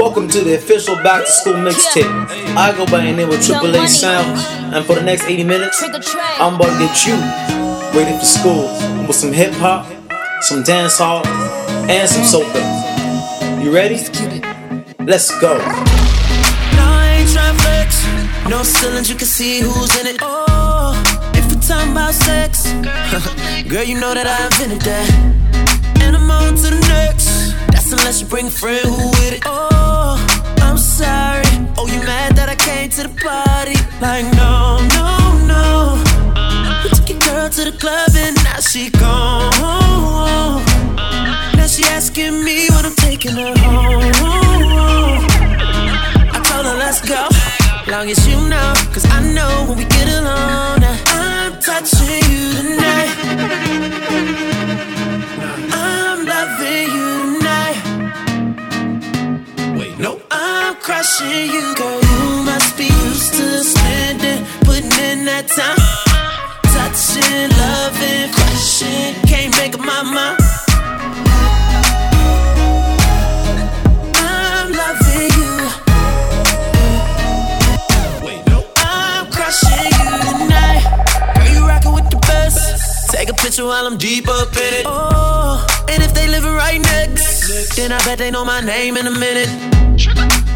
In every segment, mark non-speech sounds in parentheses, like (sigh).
Welcome to the official back to school mixtape. I go by the name of Triple A Sound, and for the next 80 minutes, I'm about to get you ready for school with some hip hop, some dance hall, and some soca. You ready? Let's go. No, I ain't tryna flex. No ceilings, you can see who's in it. Oh, if we talking about sex, (laughs) girl, you know that I invented that. And I'm on to the next. Unless you bring a friend who with it. Oh, I'm sorry. Oh, you mad that I came to the party? Like, no, no, no. We took your girl to the club and now she gone. Now she asking me when I'm taking her home. I told her let's go, long as you know, cause I know when we get alone. I'm touching you tonight. Crushing you, girl. You must be used to spending, putting in that time. Touching, loving, crushing, can't make up my mind. I'm loving you. I'm crushing you tonight. Girl, you rockin' with the best. Take a picture while I'm deep up in it. Oh, and if they living right next, then I bet they know my name in a minute.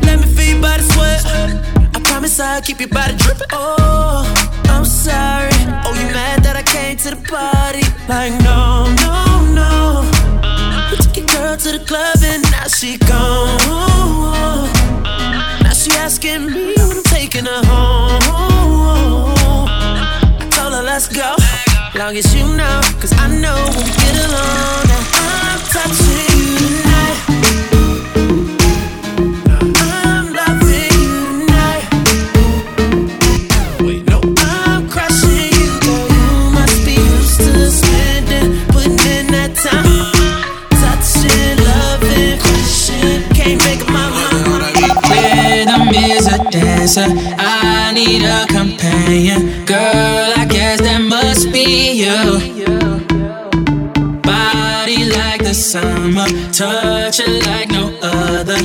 Let me feel your body sweat. I promise I'll keep your body dripping. Oh, I'm sorry. Oh, you mad that I came to the party? Like, no, no, no. You took your girl to the club and now she gone. Now she asking me when I'm taking her home. I told her let's go, long as you know, cause I know when we get along. I'm touching you tonight. I'm loving you tonight. I'm crushing you, girl. You must be used to spending, putting in that time. Touching, loving, crushing, can't make up my mind. Rhythm is a dancer. I need a companion. Girl, you. Body like the summer, touch it like no other.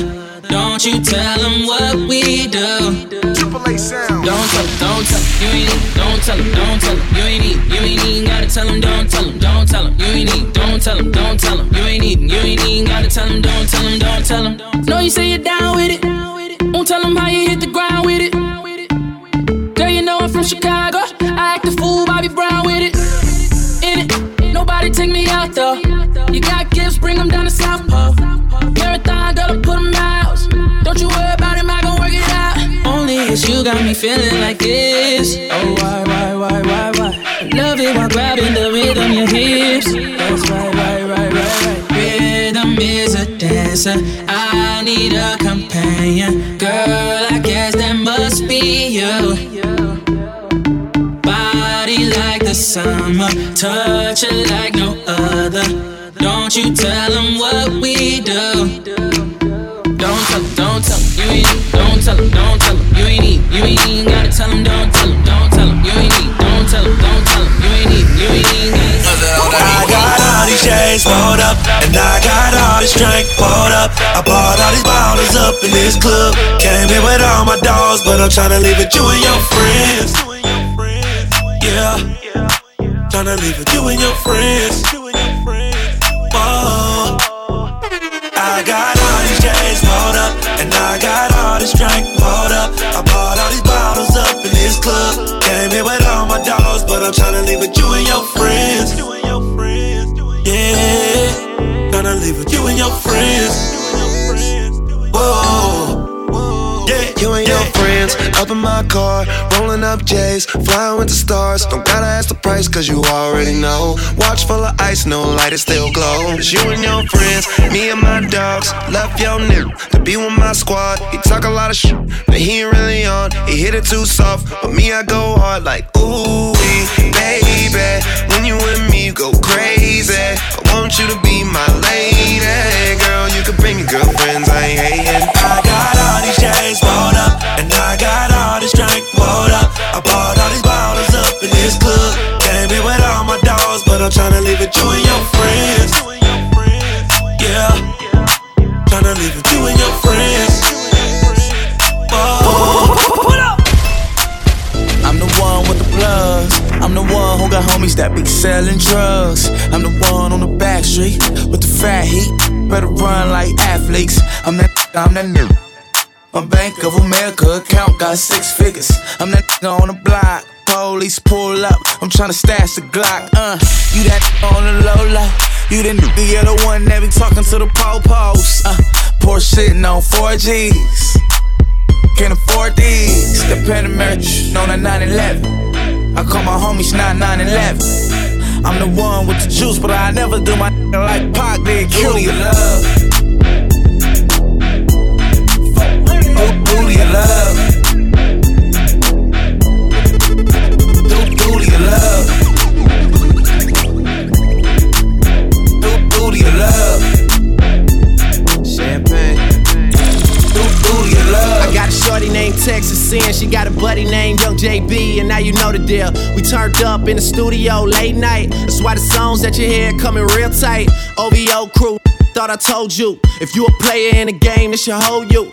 Don't you tell them what we do. Triple A sound. Don't tell them, don't tell them, you ain't need, don't tell them, don't tell them, you ain't need, you ain't even gotta tell them, don't tell them, don't tell them, you ain't need, don't tell them, don't tell them, you ain't even, you ain't even gotta tell them, don't tell them, don't tell them. No, you say you're down with it, won't tell them how you hit the ground with it. Girl, you know I'm from Chicago, I act a fool, Bobby Brown with it. It, take me out though. You got gifts, bring them down to South Pole. Marathon, girl, put them out. Don't you worry about him, I gon' work it out. Only it's you got me feeling like this. Oh, why, why, why, why, why? Love it while grabbing the rhythm, your hips. That's right, right, right, right, right. Rhythm is a dancer. I need a companion. Girl, I guess that must be you. The summer, touch it like no other. Don't you tell them what we do. Don't tell them, don't tell them, you ain't don't tell them, don't tell them, you ain't need, you ain't even gotta tell them, don't tell them, don't tell them, you ain't need, don't tell them, don't tell them, you ain't need, you ain't even I got all these chains rolled up, and I got all this drink poured up. I bought all these bottles up in this club. Came here with all my dogs, but I'm tryna leave with you and your friends. Yeah, tryna leave with you and your friends. Whoa. I got all these chains rolled up, and I got all this drink poured up. I bought all these bottles up in this club. Came here with all my dogs, but I'm tryna leave with you and your friends. Yeah, tryna leave with you and your friends. Whoa. Yeah, You and your friends up in my car, rolling up J's, flying with the stars. Don't gotta ask the price, cause you already know. Watch full of ice, no light, it still glows. You and your friends, me and my dogs, left your nigga to be with my squad. He talk a lot of shit, but he ain't really on. He hit it too soft, but me, I go hard like, ooh, baby. When you with me, you go crazy. I want you to be my lady. Girl, you can bring your girlfriends, I ain't hating. I got all these chains rolled up, and I got all this drink poured up. I bought all these bottles up in this club. Came in with all my dogs, but I'm tryna leave it you and your friends. Yeah, tryna leave it you and your friends. Whoa. I'm the one with the plugs. I'm the one who got homies that be selling drugs. I'm the one on the back street with the fat heat. Better run like athletes. I'm that, I'm that nigga. My Bank of America account got six figures. I'm that on the block. Police pull up. I'm tryna stash the Glock. Uh, you that on the low low. You the nigga, the one that be talking to the po-pos. Uh, poor sitting on 4Gs. Can't afford these. The Panamera on a 911. I call my homies 9911. I'm the one with the juice, but I never do my like Pac did. Of love. Booty of love. Booty of love. Booty of love. Champagne. Booty of love. I got a shorty named Texas Sin. She got a buddy named Young JB, and now you know the deal. We turned up in the studio late night. That's why the songs that you hear coming real tight. OVO crew, thought I told you. If you a player in the game, this should hold you.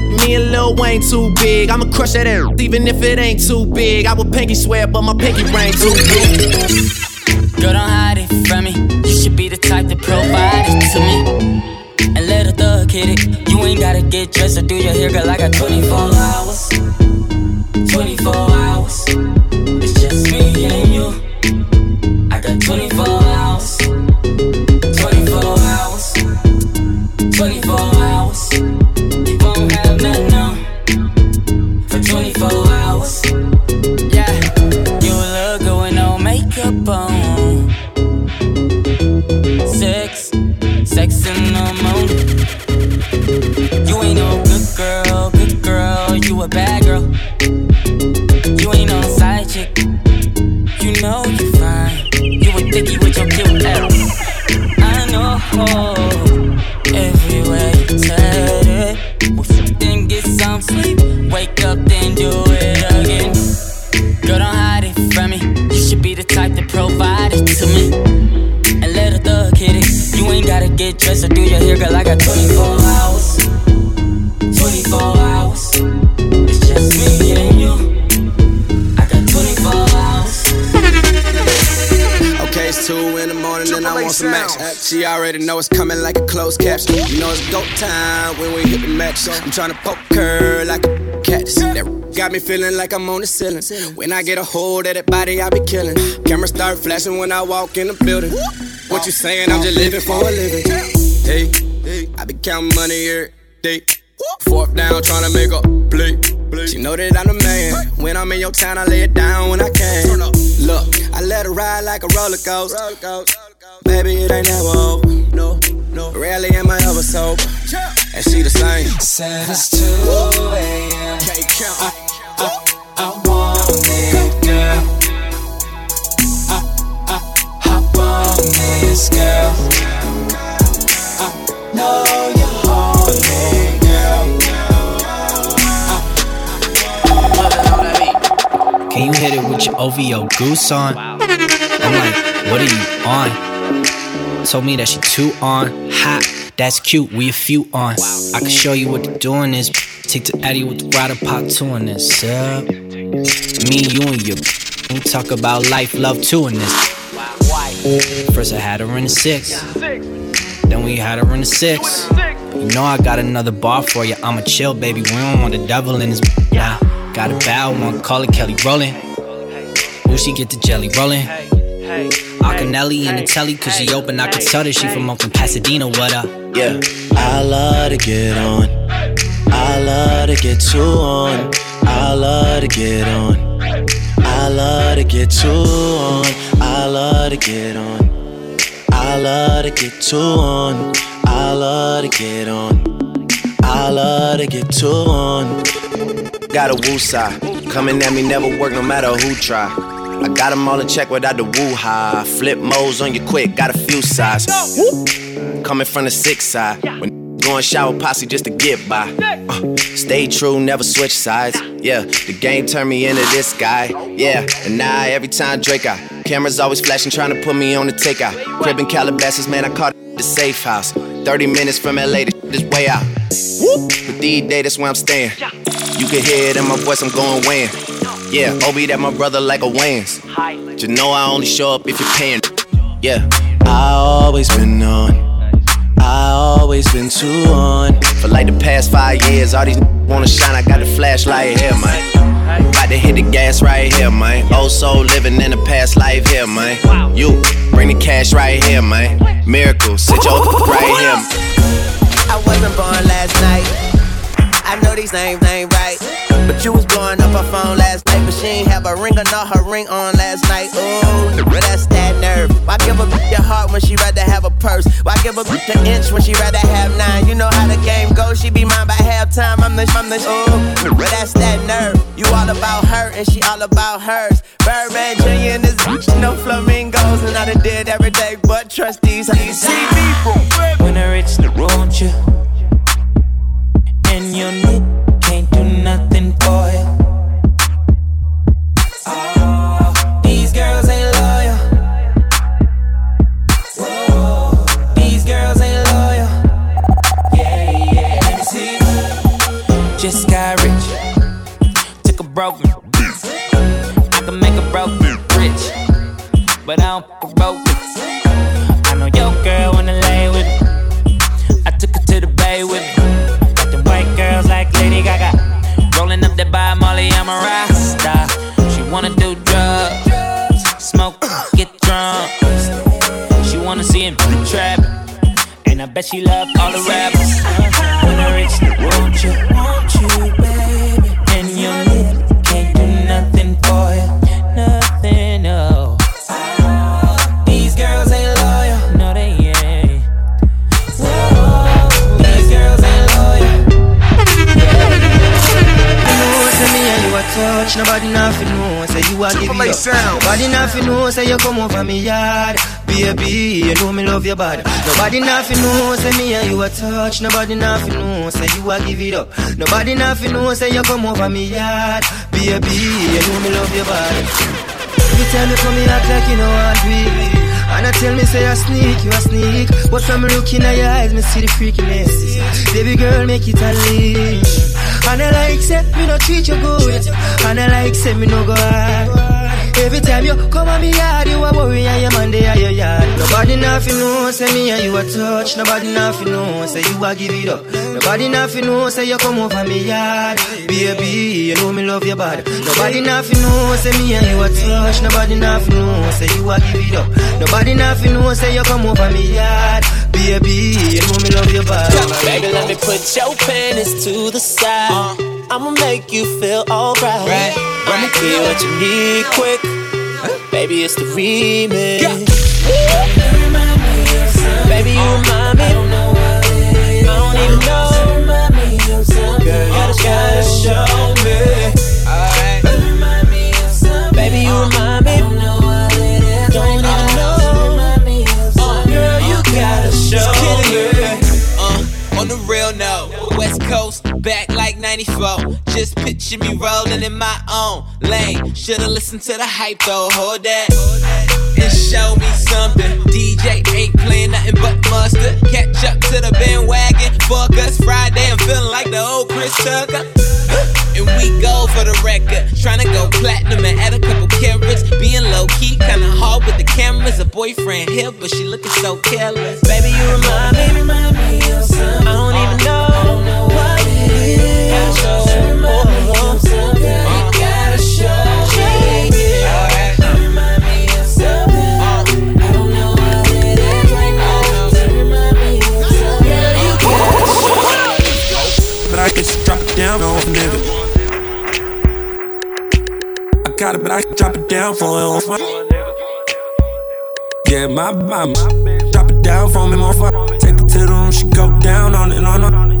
Me and Lil Wayne too big. I'ma crush that air, even if it ain't too big. I would pinky swear, but my pinky ring too big. Girl, don't hide it from me. You should be the type to provide it to me. And let a thug hit it. You ain't gotta get dressed or do your hair, girl. I got 24 hours. 24 hours. Know. Everywhere you turn it, then get some sleep. Wake up, then do it again. Girl, don't hide it from me. You should be the type to provide it to me. And let a thug hit it. You ain't gotta get dressed or do your hair, girl. I got 24 some action. She already know it's coming like a closed caption. You know it's go time when we hit the match. I'm tryna poke her like a cat. That got me feeling like I'm on the ceiling. When I get a hold of that body, I be killing. Camera start flashing when I walk in the building. What you saying? I'm just living for a living. Hey, I be counting money every day. Fourth down, tryna make a play. She know that I'm the man. When I'm in your town, I lay it down when I can. Look, I let her ride like a roller coaster. Baby, it ain't never over. No, no. Rarely am I ever sober. And she the same. Said it's 2 a.m. Can't count. I want it, girl. I, I, hop on this, girl. I know you're horny, girl. Can you hit it with your OVO goose on? I'm like, what are you on? Told me that she too on. Hot, that's cute, we a few on. I can show you what to do in this. Take to Eddie with the rider pot two in this. Yeah. Me, you, and your. We talk about life, love too in this. First I had her in the six. Then we had her in the six. You know I got another bar for you. I'm a chill, baby. We don't want the devil in this. Nah, got a bow, one call it Kelly rolling. Ooh, she get the jelly rolling. Acanelli in the telly, cause she open. I can tell that she from up in Pasadena. What up? Yeah, I love to get on. I love to get too on. I love to get on. I love to get too on. I love to get on. I love to get too on. I love to get on. I love to get too on. Got a woo side. Coming at me never work no matter who try. I got them all in check without the woo ha. Flip modes on you quick, got a few sides. Coming from the six side. When going shower posse just to get by. Uh, stay true, never switch sides. Yeah, the game turned me into this guy. Yeah, and now every time Drake out, cameras always flashing, trying to put me on the takeout. Crib Calabasas, man, I caught the safe house. 30 minutes from LA, this way out. But these days, that's where I'm staying. You can hear it in my voice, I'm going weighing. Yeah, Obi, that my brother like a Wayans. You know I only show up if you're paying. Yeah, I always been on. I always been too on. For like the past five years, all these wanna shine. I got the flashlight here, man. About to hit the gas right here, man. Oh, so living in the past life here, man. You bring the cash right here, man. Miracle, sit your (laughs) right here. I wasn't born last night. I know these names ain't right. But you was blowing up her phone last night, but she ain't have a ring or not her ring on last night. Ooh, but that's that nerve. Why give a bitch your heart when she rather have a purse? Why give a bitch an inch when she rather have nine? You know how the game goes, she be mine by halftime. I'm the, I'm the, ooh, but that's that nerve. You all about her and she all about hers. Birdman Jr. and this bitch, no flamingos. And I done did every day but trust these. You see me from When I reach the road, you and your need can't do nothing for you. Oh, ah, these girls ain't loyal. Whoa, these girls ain't loyal. Yeah, yeah. Let me see. Just got rich. Took a broken. I can make a broke rich, but I don't broke. Molly, I'm a rasta. She wanna do drugs, smoke, (coughs) get drunk. She wanna see him trap. And I bet she love all the rappers. When I reach the won't you, you a give. Nobody nothing know, say you come over me yard. Baby, you know me love your body. Nobody nothing know, say me and you a touch. Nobody nothing know, say you a give it up. Nobody nothing know, say you come over me yard. Baby, you know me love your body. You tell me come me act like you know what we And I tell me say I sneak, you a sneak But from looking at your eyes, me see the freakiness Baby girl, make it a unleash And I like say, me no treat you good And I like say, me no go hard Every time you come on me yard, you a worry and your man they are your yard. Nobody nothing know, say me and you a touch. Nobody nothing know, say you a give it up. Nobody nothing know, say you come over me yard. Baby, you know me love your body Nobody nothing know, say me and you a touch. Nobody nothing know, say you a give it up. Nobody nothing know, say you come over me yard. Baby, you know me love your body Baby, let me put your panties to the side. Uh. I'ma make you feel alright. I'ma give you what you need quick. Baby, it's the remix. Baby, you remind me. I don't even know. Girl, you just gotta show me. Baby, you remind me. Don't even know. Girl, you gotta show me. Uh, on the real West Coast, back like 94. Just picture me rolling in my own lane. Should've listened to the hype though, hold that. And show me something. DJ ain't playing nothing but mustard. Catch up to the bandwagon. Fuck us Friday, I'm feeling like the old Chris Tucker. And we go for the record. Tryna go platinum and add a couple carats. Being low key, kinda hard with the cameras. A boyfriend here, but she looking so careless. Baby, you remind me. Of something. I don't even know down on a. I got it, but I can drop it down for. Yeah, my mama. Drop it down for me, motherfucker. Take it to the room, she go down on it, on it.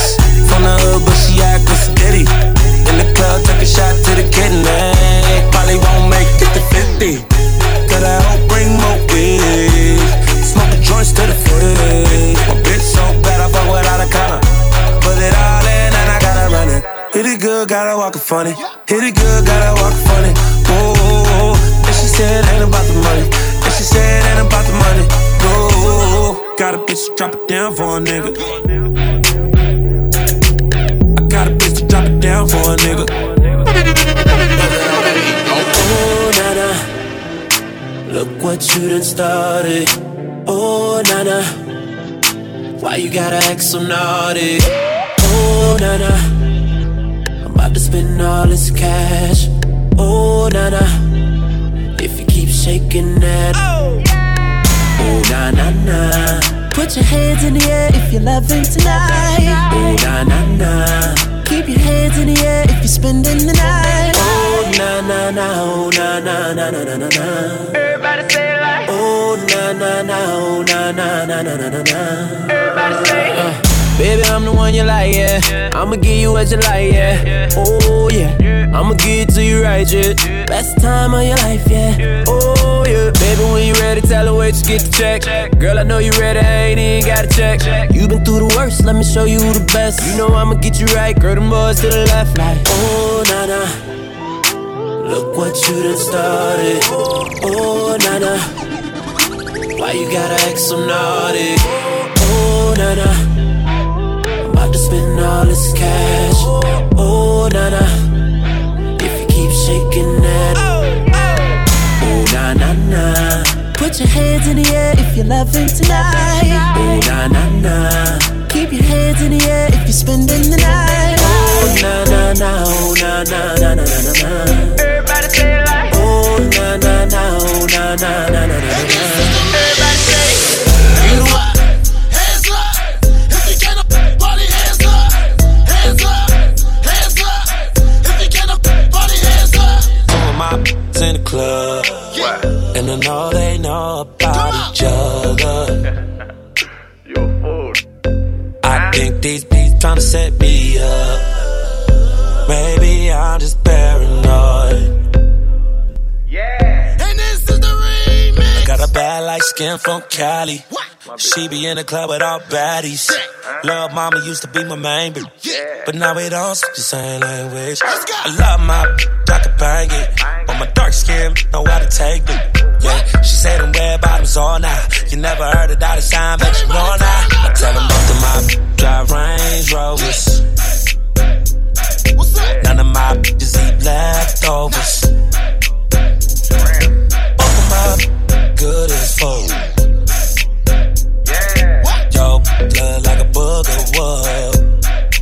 so naughty? Oh, Nana, I'm about to spend all this cash. Oh, Nana, if you keep shaking that. Oh, na na na. Put your hands in the air if you're loving tonight. Oh, na na na. Keep your hands in the air if you're spending the night. Oh, na na na. Oh, na na na na na na na. Everybody say it like. Oh, na na na. Oh, na na na na na na na. Everybody say. Baby, I'm the one you like, yeah. I'ma give you what you like, yeah. Oh, yeah. I'ma give it to you right, yeah. Best time of your life, yeah. Oh, yeah. Baby, when you ready, tell her wait to get the check. Girl, I know you ready, I ain't even got to check. You been through the worst, let me show you the best. You know I'ma get you right, girl, them boys to the left, like. Oh, na na. Look what you done started. Oh, na na. Why you gotta act so naughty? Oh, na na. I'm about to spend all this cash. Oh, na na. If you keep shaking that. Oh, na na na. Put your hands in the air if you're loving tonight. Oh, na na na. Keep your hands in the air if you're spending the night. Oh, na na na. Oh, na na na na na na na. Everybody say it like. Oh, na na na. Oh, na na na na na na And I they know about each other. (laughs) I think these beats tryna set me up. Maybe I'm just light skin from Cali. She be in the club with all baddies. Love mama used to be my main bitch. But now we don't speak the same language. I love my bitch, I can bang it. But my dark skin know how to take it. Yeah, she said them red bottoms all night. You never heard a dollar sign, but you know now. I tell them both of my bitch drive Range Rovers. None of my bitches eat leftovers. Both of my good as fuck. Yo, look like a booger wood.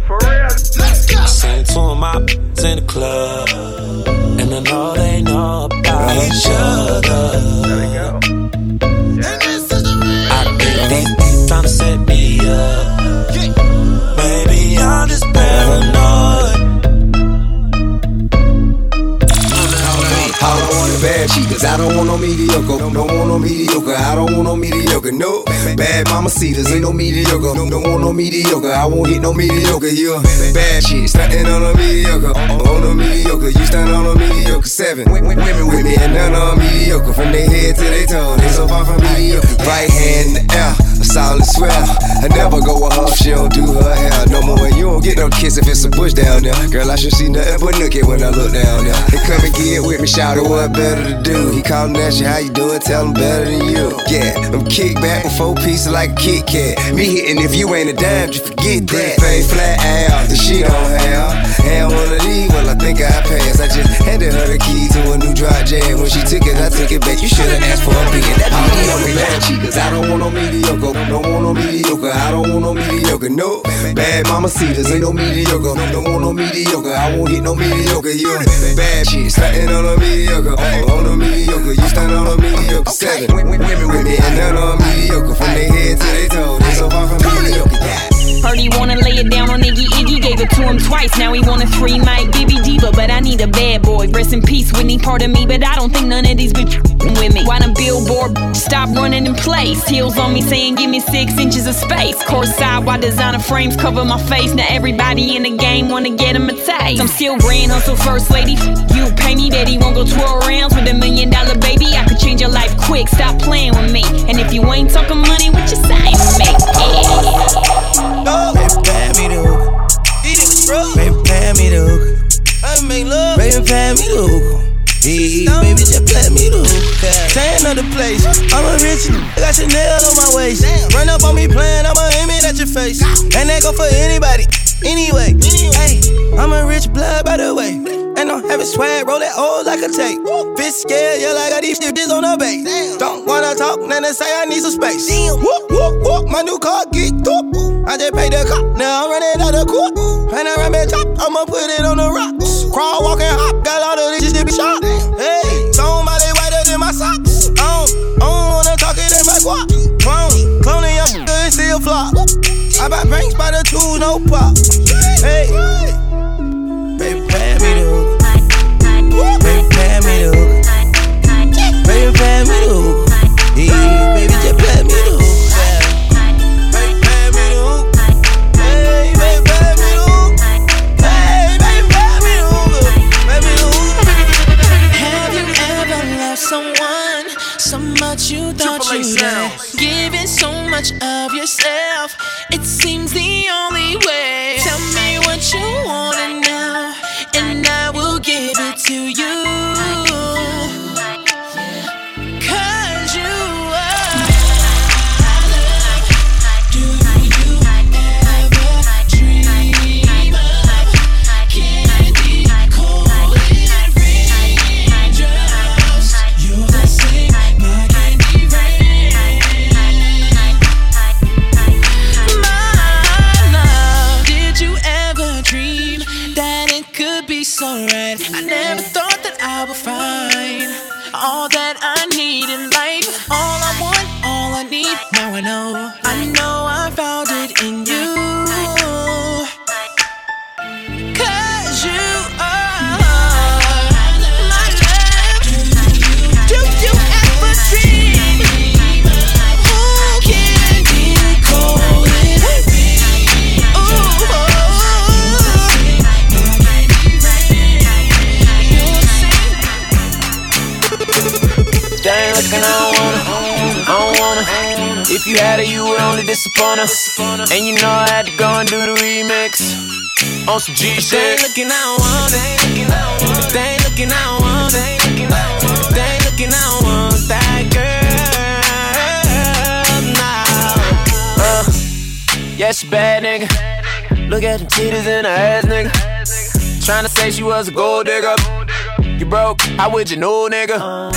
For real, let's go. I seen two of my b- in the club, and I know they know about each other. There we go. I think these beats tryna set me up. Maybe I'm just paranoid. Bad cheaters. I don't want no mediocre. Don't want no mediocre. I don't want no mediocre. No bad mama cedars. Ain't no mediocre. Don't want no mediocre. I won't hit no mediocre. A bad shit. Stunting on a mediocre. On a mediocre. You stand on a mediocre. Seven women with me and none on mediocre. From their head to their toe. They so far from mediocre. Right hand in the air. A solid swell. I never go with her. She don't do her hair no more. And you don't get no kiss if it's a bush down there. Girl, I should see nothing but nookie when I look down there. They come and get with me. Shout out what better to do. He callin' at you, how you doing? Tell him better than you. Yeah, I'm kick back with four pieces like a Kit Kat. Me hitting if you ain't a dime, you forget that. Fade flat out, the she don't have. Had one of these, well, I think I passed. I just handed her the key to a new dry jam. When she took it, I took it back. You should've asked for a beat. That bad cheaters. I don't want no mediocre. Don't want no mediocre. I don't want no mediocre. No bad mama cedars. Ain't no mediocre. Don't want no mediocre. I won't hit no mediocre. You bad shit. Stunting on a mediocre. Oh, on a mediocre. You stand on a mediocre. Seven women with me and none on mediocre. From their head to their toe. They so far from mediocre. Heard he wanna lay it down on Iggy Iggy. Gave it to him twice, now he want a three. Give me diva, but I need a bad boy. Rest in peace, Whitney, part of me, but I don't think none of these bitch with me. Why the billboard stop running in place? Heels on me saying, give me six inches of space. Course side, why designer frames cover my face? Now everybody in the game wanna get him a taste. I'm still grand hustle first lady. You pay me, bet he won't go 12 rounds with a million dollar baby. I could change your life quick, stop playing with me. And if you ain't talking it at your face. And that go for anybody. Anyway, hey, I'm a rich blood by the way. And I'm having swag, roll that old like a tape. Bitch scared, yeah, like I got these shit on the base. Don't wanna talk, then they say I need some space. Whoop, whoop, whoop, my new car geeked up. I just paid the cop, now I'm running out of court. And I run back top, I'ma put it on the rocks. Crawl, walk, and hop, I buy banks by the two, no pop. If you had her, you would only disappoint her. And you know I had to go and do the remix on some G shit. They ain't looking, I don't want it. They ain't looking, I don't want it. They ain't looking, I don't want that girl. Nah. Uh, yeah, she bad nigga. Look at them titties in her ass, nigga. Tryna say she was a gold digger. You broke, how would you know, nigga? Uh-huh.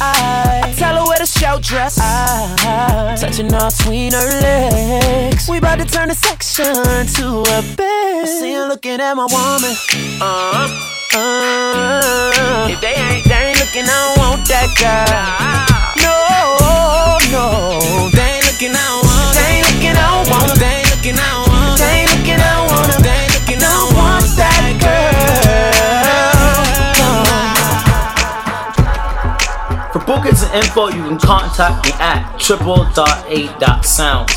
I, I tell her where to show dress. I, touching all between her legs. We about to turn the section to a bed. I see her looking at my woman. Uh-huh. Uh, if they ain't, they ain't looking, I don't want that girl. No, no. They ain't looking, I don't want They ain't looking, I don't want They ain't looking, I don't want bookings and info, you can contact me at triple.a.sounds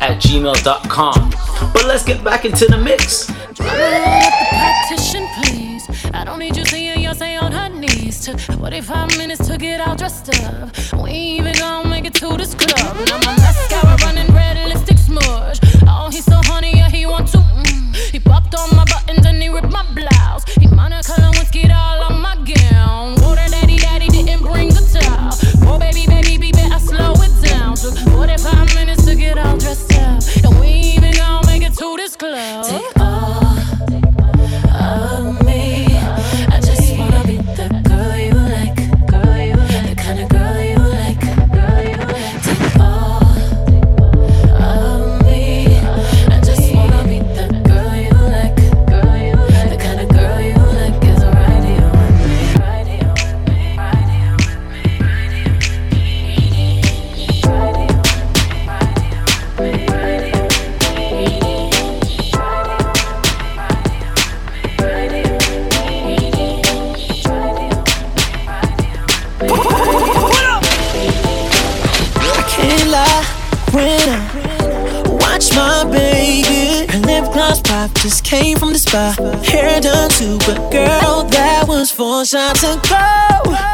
at gmail.com. But let's get back into the mix. Petition, please. I don't need you seeing on her knees. Took 45 minutes to get all dressed up. We ain't even gonna make it to this club. Now my mascara running red lipstick smudge. Oh, he's so honey, yeah, he to. Mm. He popped on my buttons and he ripped my blouse. He Monica Lewinsky all on my make just came from the spa. Hair done too, but girl, that was four shots ago.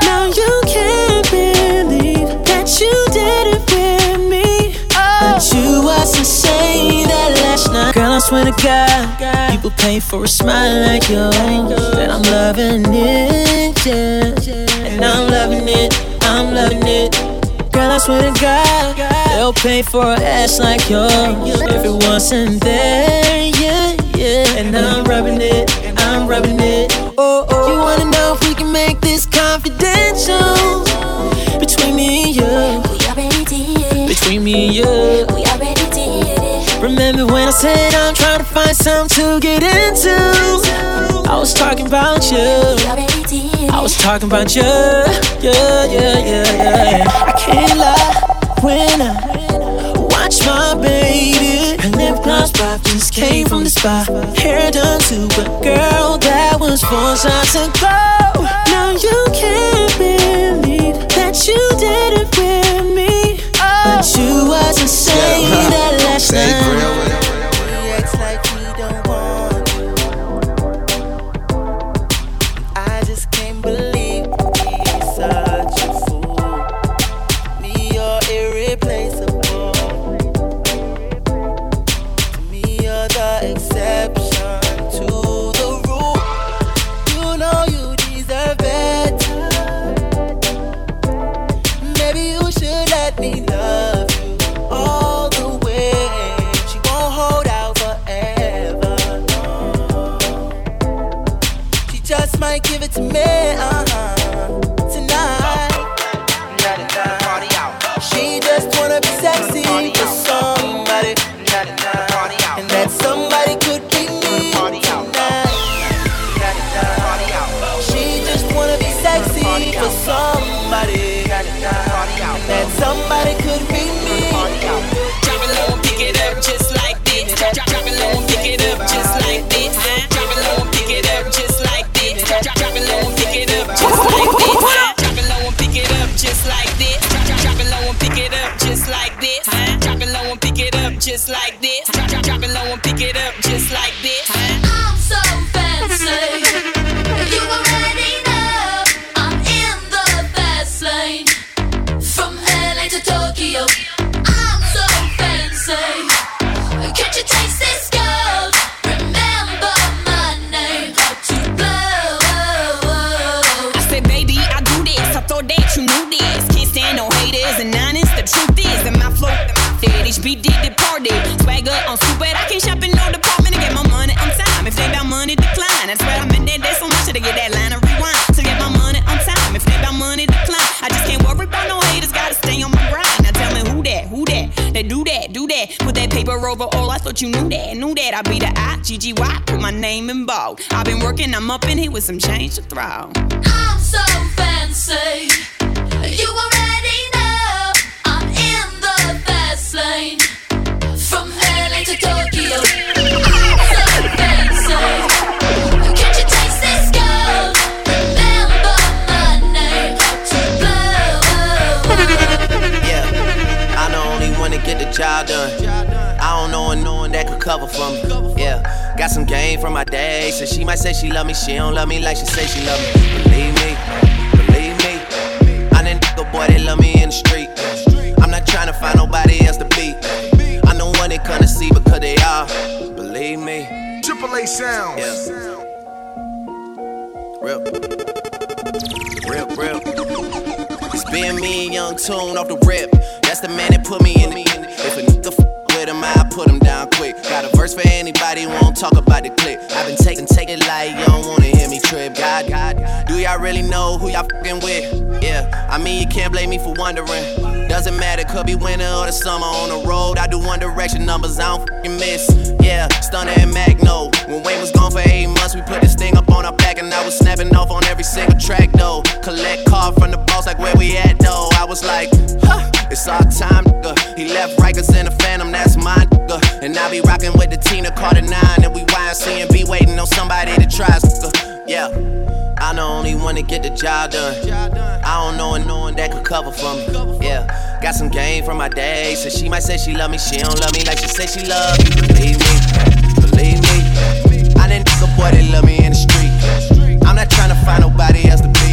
Now you can't believe that you did it with me. But you was insane that last night. Girl, I swear to God, people pay for a smile like yours. And I'm loving it, yeah. And I'm loving it, I'm loving it. Girl, I swear to God, they'll pay for an ass like yours if it wasn't there, yeah, And I'm rubbing it, and I'm rubbing it. Oh, oh. You wanna know if we can make this confidential between me and you? We already did. Between me and you, we already did it. Remember when I said I'm trying to find something to get into? I was talking about you. We already did. I was talking about you. Yeah, yeah, yeah, yeah. I can't lie when I watch my baby. Just came from the spa. Hair done too, a girl, that was four shots ago. Now you can't believe that you did it with me. But you wasn't saying that last night. Swagger on stupid. I can't shop in no department to get my money on time. If they about money, decline. That's why I'm in there. There's so much to get that line of rewind. To get my money on time. If they about money, decline. I just can't worry about no haters. Gotta stay on my grind. Now tell me who that, who that. They do that, do that. Put that paper over all. I thought you knew that, knew that. I be the I. Put my name in bold. I've been working. I'm up in here with some change to throw. I'm so fancy. You already know I'm in the fast lane. To the the job done. I don't know no one that could cover for me. Yeah, got some from my. So she might say she love me, she don't love me like she say she love me. Believe me, believe me. I didn't nigga boy that love me in the street. I'm not trying to find nobody else to Believe me. Triple A sounds. Yeah. Real. Real, real. It's being me and Young Tune off the rip. That's the man that put me in. The. If a nigga f- with him, I put him down quick. Got a verse for anybody who won't talk about the clip. I've been taking, take it like you don't wanna hear me trip. God, God, do y'all really know who y'all fucking with? Yeah, I mean, you can't blame me for wondering. Doesn't matter, could be winter or the summer on the road. I do one direction numbers, I don't fucking miss. Yeah, Stunner and Mack Maine. When Wayne was gone for eight months, we put this thing up on our back, and I was snapping off on every single track though. Collect card from the boss, like where we at though. I was like, huh, it's our time, nigga. He left Rikers in the Phantom, that's my nigga. And I be rocking with the Tina Carter 9, and we YNC and be waiting on somebody to try, nigga. Yeah. I'm the only one to get the job done. I don't know no one that could cover for me. Yeah, got some game from my day. So she might say she love me, she don't love me like she say she love you. Believe me, believe me. I dn need some boy that love me in the street. I'm not trying to find nobody else to be.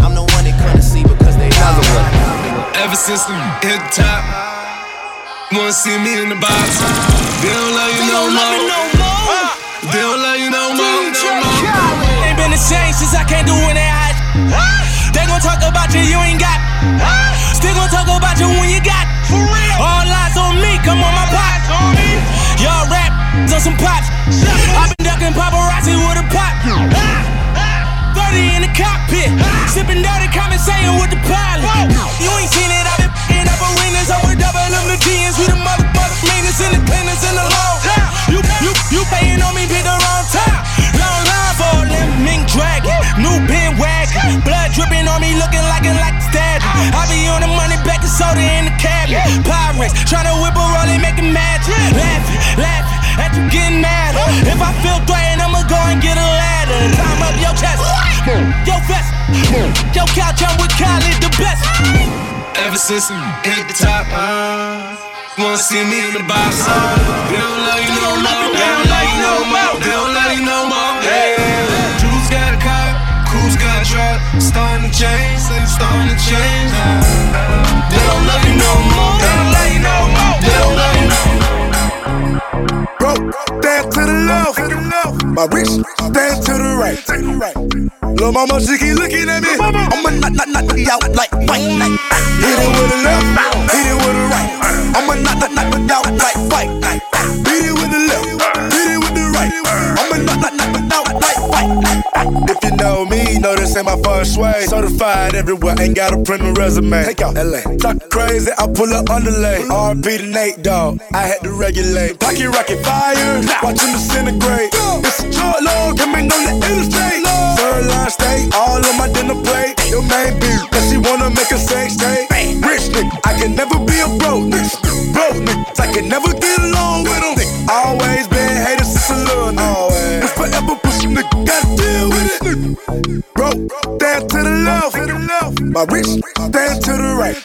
I'm the one they couldn't see because they all Ever since we hit the top, wanna see me in the box. They don't love you no more. They don't love you no more. No more. Been the same since I can't do when they hot. They gon' talk about you, you ain't got. Still gon' talk about you when you got. All eyes on me, come on my pop. Y'all rap on some pops. i been ducking paparazzi with a pop. 30 in the cockpit, sipping dirty, conversating with the pilot. You ain't seen it, I've been f***ing up arenas over double them the DNs. We the mother, mother, meanest in the cleaners in the low. You, you, you paying Me, looking like it like a statue. I be on the money, back and soda in the cabinet. Pyrex, tryna whip a roll and make it magic. Laughing, laughing, at you getting mad. If I feel threatened, I'ma go and get a ladder. Climb up your chest, your vest, your couch, I'm with Khaled, the best. Ever since we hit the top, uh, wanna see me in the box. They don't love you no more. They don't love you no more. Starting to change. They don't love you no more. They don't love you no more. They don't love you no more. Bro, stand to the left. My wrist stand to the right. Lil' mama, she keep looking at me. I'ma knock, knock, knock me out like white night. Hit it with the left, hit it with the right. I'ma knock, knock, knock me out like white. Hit it with the left, hit it with the right. I'ma knock, knock, knock out like. If you know me, know this ain't my first way. Certified everywhere, ain't got a print resume. Take out LA. Talk crazy, I pull up underlay. RP to Nate Dogg. I had to regulate. Pocket rocket fire, watch him disintegrate. It's a short log coming on the interstate. Third line steak, all on my dinner plate. Your main beef, cause she wanna make a sex tape. Rich nigga, I can never be a broke nigga. Broke nigga, I can never get along with them. Always been haters a little nigga. It's forever push nigga, gotta deal with it. Bro, stand to the left. My rich stand to the right.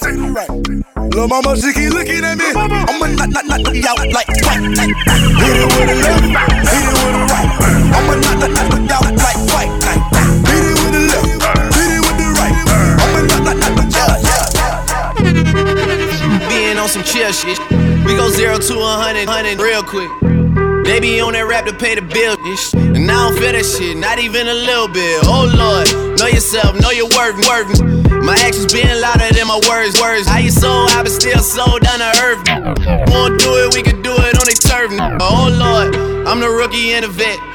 Lil' mama, she keep looking at me. I'ma knock, knock, knock me out like night. Hit it with the left, hit it with the right. I'ma knock, knock, knock me out like night. Hit it with the left, hit it with the right. I'ma knock, knock, knock me out. Being on some chill shit. We go zero to a hundred, hundred real quick. They be on that rap to pay the bill, and I don't feel that shit, not even a little bit. Oh lord, know yourself, know your worth, worth. My actions being louder than my words, words. How you so I but still so down to earth? Wanna do it, we can do it on they turf. Oh lord, I'm the rookie and the vet.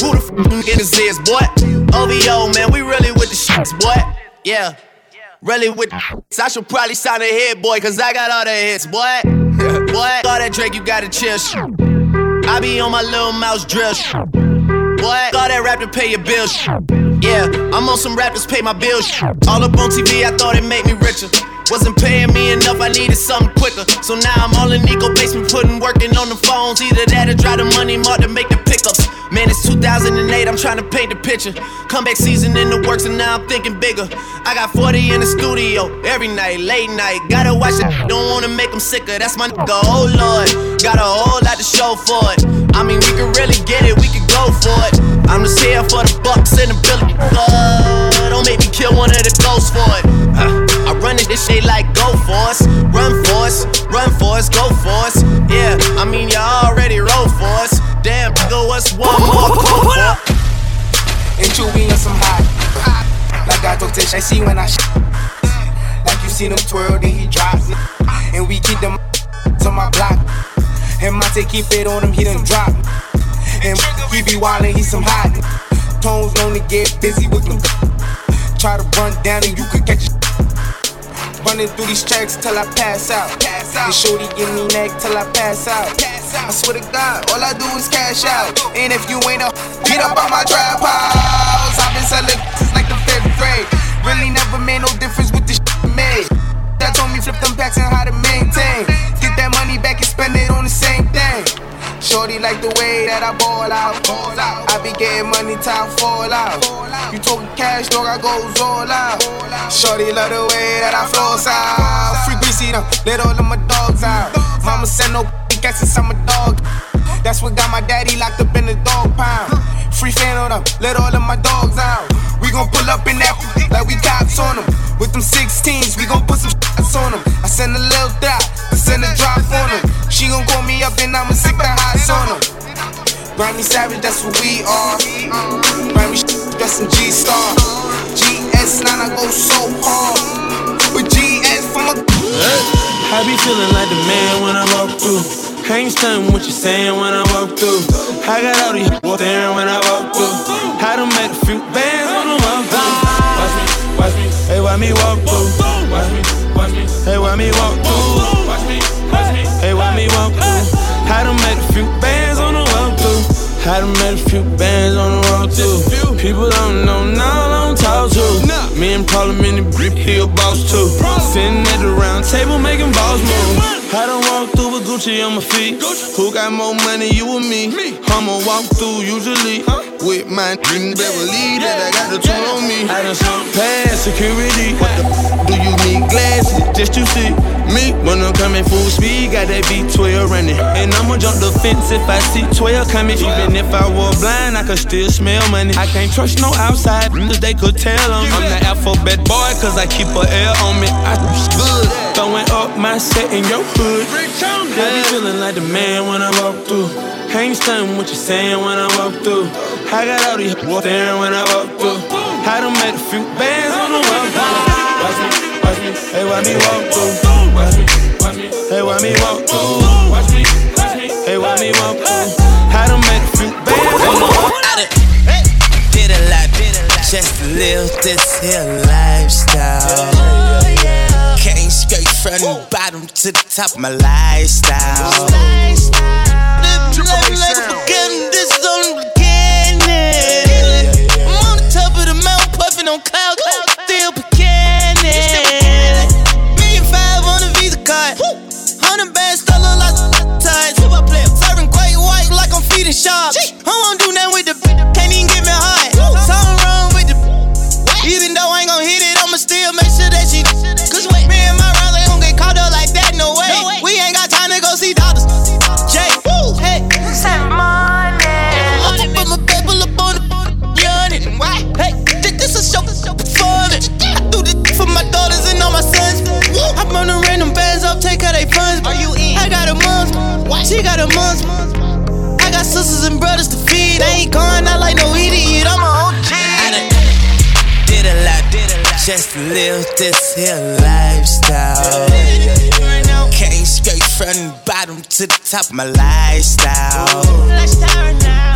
Who the f his ears, boy? OVO, man, we really with the shits, boy. Yeah, really with I should probably sign a hit, boy, cause I got all the hits, boy. (laughs) boy, all that Drake, you gotta chill. I be on my little mouse drill. Boy, all that rap to pay your bills. Yeah, I'm on some rappers pay my bills. All up on TV, I thought it made me richer. Wasn't paying me enough, I needed something quicker. So now I'm all in Nico basement, putting working on the phones. Either that or drive the money more to make the pickups. Man, it's 2008, I'm trying to paint the picture. Comeback season in the works, and now I'm thinking bigger. I got 40 in the studio every night, late night. Gotta watch it, (laughs) don't wanna make them sicker. That's my nigga, oh lord. Got a whole lot to show for it. I mean, we could really get it, we could go for it. I'm just here for the bucks and the billy. Uh, don't make me kill one of the ghosts for it. I this shit like go for us, run for us, run for us, go for us. Yeah, I mean, y'all already roll for us. Damn, nigga, what's one more? Go for it. And you be on some hot. Like I told Tish, I see when I sh- Like you see them twirl, then he drops. And we keep them (laughs) to my block. And Monte keep it on him, he done drop. And he be wildin', he some hot. Tones known to get busy with them. Try to run down and you could catch it. Running through these tracks till I pass out. Pass out. Shorty give me neck till I pass out. Pass out. I swear to God, all I do is cash out. And if you ain't a, get up on my trap house. I've been selling since like the fifth grade. Really never made no difference with the shit made. That told me flip them packs and how to maintain. Get that money back and spend it on the same thing. Shorty like the way that I ball out. I be getting money, time fall out. You talking cash, dog, I goes all out. Shorty love the way that I flows out. Free greasy, them, let all of my dogs out. Mama send no, guess since I'm a dog. That's what got my daddy locked up in the dog pound. Free fan on them, let all of my dogs out. We gon' pull up in that like we cops on them. With them 16s, we gon' put some shots on them. I send a little dot, I send a drop on them. She gon' call me up and I'ma sick the hots on them. Grammy Savage, that's what we are. Grammy that's some G Star. GS9, I go so hard. With GS from a. I be feeling like the man when I walk through. Ain't stunning what you saying when I walk through. I got all these (laughs) staring when I walk through. I done made a few bands when I walk through. Watch me, watch me, hey, why me walk through? Watch me, watch me, hey, why me walk through? Watch me, watch me, hey, why me walk through? I done made a few bands on the walk through. I done made a few bands on the walk through. People don't know now, I don't. Me and Parliament and Brick, he a boss too. Sitting at the round table making balls move. I done walk through with Gucci on my feet. Who got more money, you or me? I'ma walk through usually with my in Beverly that I got the tool on me. I done slunk past security. What the f- do you need glasses just to see me? When I'm coming full speed, got that V12 running. And I'ma jump the fence if I see 12 coming. Even if I were blind, I could still smell money. I can't trust no outside, cause they could tell them. I'm the alphabet boy, cause I keep a L on me. I good. Throwing up my set in your hood. I be feeling like the man when I walk through. I ain't stunning what you're saying when I walk through. I got all these staring when I walk through. I done made a few bands on the walk through. Watch me, watch me, hey, why me walk through? Watch me, watch me, hey, why me walk through? Watch me, watch me, hey, why me walk through? I done made a few bands on the walk Did a lot, just to live this here lifestyle. Came straight from the bottom to the top of my lifestyle. Live life like a beginning, this is only beginning. I'm on the top of the mountain, puffing on clouds, still beginning. Million five on the Visa card, hundred bands still look like ties. Serving great white like I'm feeding sharks. I won't sisters and brothers to feed. I ain't going out like no idiot. I'm a OG. I done did a lot, did a lot just live this here lifestyle. Came straight from the bottom to the top of my lifestyle.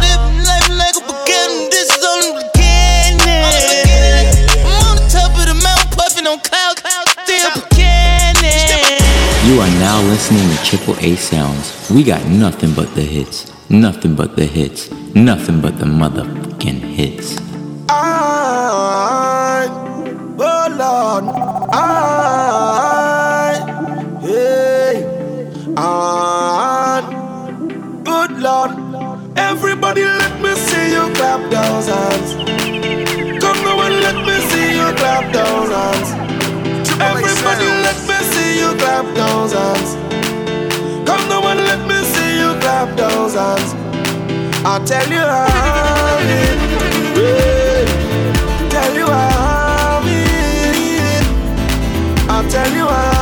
Living life like a beginning, this is only beginning. I'm on the top of the mountain, puffing on clouds, still. You are now listening to Triple A Sounds. We got nothing but the hits. Nothing but the hits. Nothing but the motherfucking hits. I, oh Lord, I, hey, I, good Lord, everybody let me see you clap those hands. Come now and let me see you clap those hands. Everybody let me see you clap those hands. Those hands. I'll tell you how it, tell you how it, I'll tell you how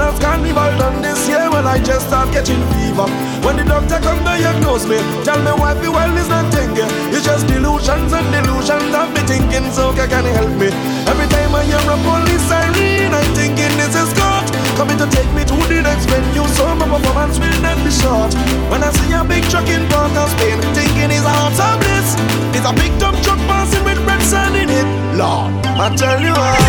of carnival done this year Well, I just start catching fever. When the doctor come diagnose me Tell me why the world is not thinking. It's just delusions and delusions I've been thinking, so can you help me? Every time I hear a police siren I'm thinking this is God. Coming to take me to the next venue So my performance will not be short. When I see a big truck in front of Spain Thinking it's a hot bliss. It's a big truck passing with red sun in it. Lord, I tell you what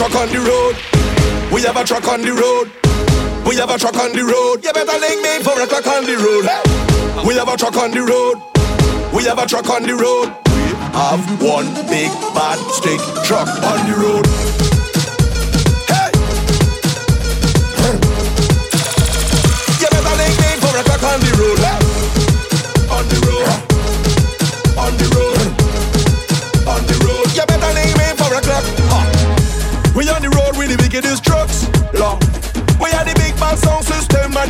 truck on the road. We have a truck on the road. We have a truck on the road. You better link me for a truck on the road. We have a truck on the road. We have a truck on the road. We have one big bad stick truck on the road.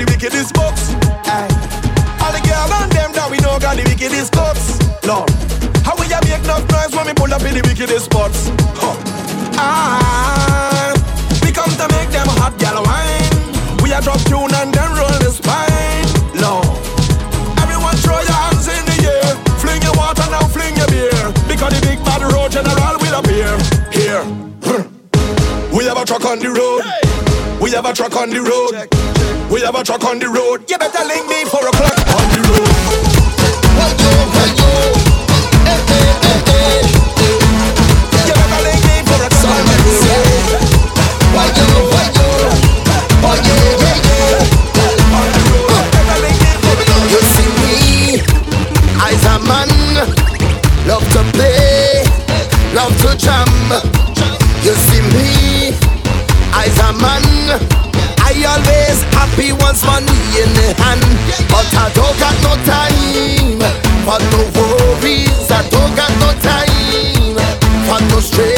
The wickedest box. Aye. All the girl and them that we know got the wickedest cuts. Long. How we a make enough noise when we pull up in the wickedest spots? Huh. Ah, we come to make them hot gal wine. We a drop tune and then roll the spine. Long. Everyone throw your hands in the air. Fling your water now, fling your beer. Because the big bad road general will appear. Here. We have a truck on the road. We have a truck on the road. We have a truck on the road. You better link me for a clock happy money in the hand, but I don't got no time. For no worries. I don't got no time. For no stress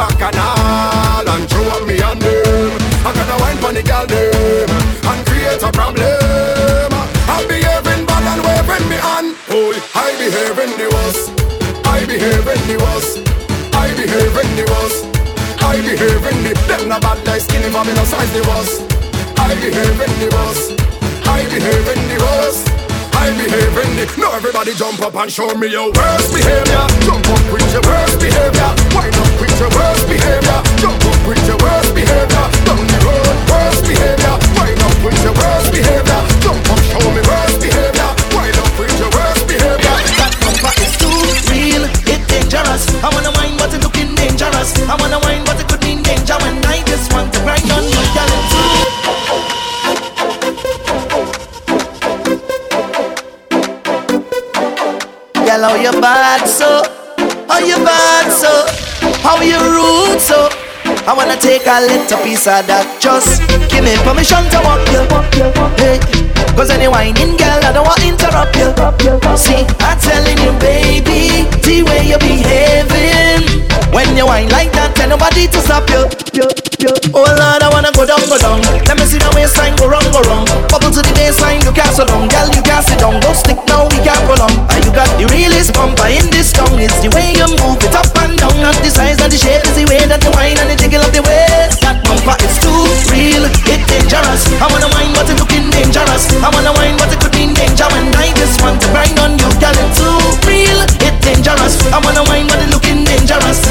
bacchanal And throw up me on them I gotta wine pon the girl them And create a problem. I behaving bad and waving me on Oh, I behaving the worst. I be behaving the worst. I behaving the worst. I behaving the Them no bad like skinny for me no size the worst. I be behaving the worst. I behaving the worst I behaving the Now everybody jump up and show me your worst behavior. Jump up with your worst behavior. Wind up with your worst behavior. Jump up with your worst behavior. Down the road, worst behavior. Wind up with your worst behavior. Jump up, show me worst behavior. Wind up with your worst behavior. That number is too real, it's dangerous. I wanna wine, but it's looking dangerous. I wanna wine, but it could mean danger. When I just want to grind on my talent Girl, how you bad so? How you bad so? How you rude so? I wanna take a little piece of that. Just give me permission to walk you. Hey, cause any whining girl, I don't want to interrupt you. See, I'm telling you, baby, the way you're behaving. When you wine like that, tell nobody to stop you. Oh Lord, I wanna go down, go down. Let me see the waistline go round, go round. Bubble to the baseline, you can't so long, girl, you can't sit down. Go stick now, we can't prolong. And you got the realest bumper in this town. It's the way you move it up and down, not the size, and the shape, it's the way that you wine and the jiggle of the waist. That bumper is too real, it's dangerous. I wanna wine, but it looking dangerous. I wanna wine, but it could be danger. And I just want to grind on you, girl, it's too real, it's dangerous. I wanna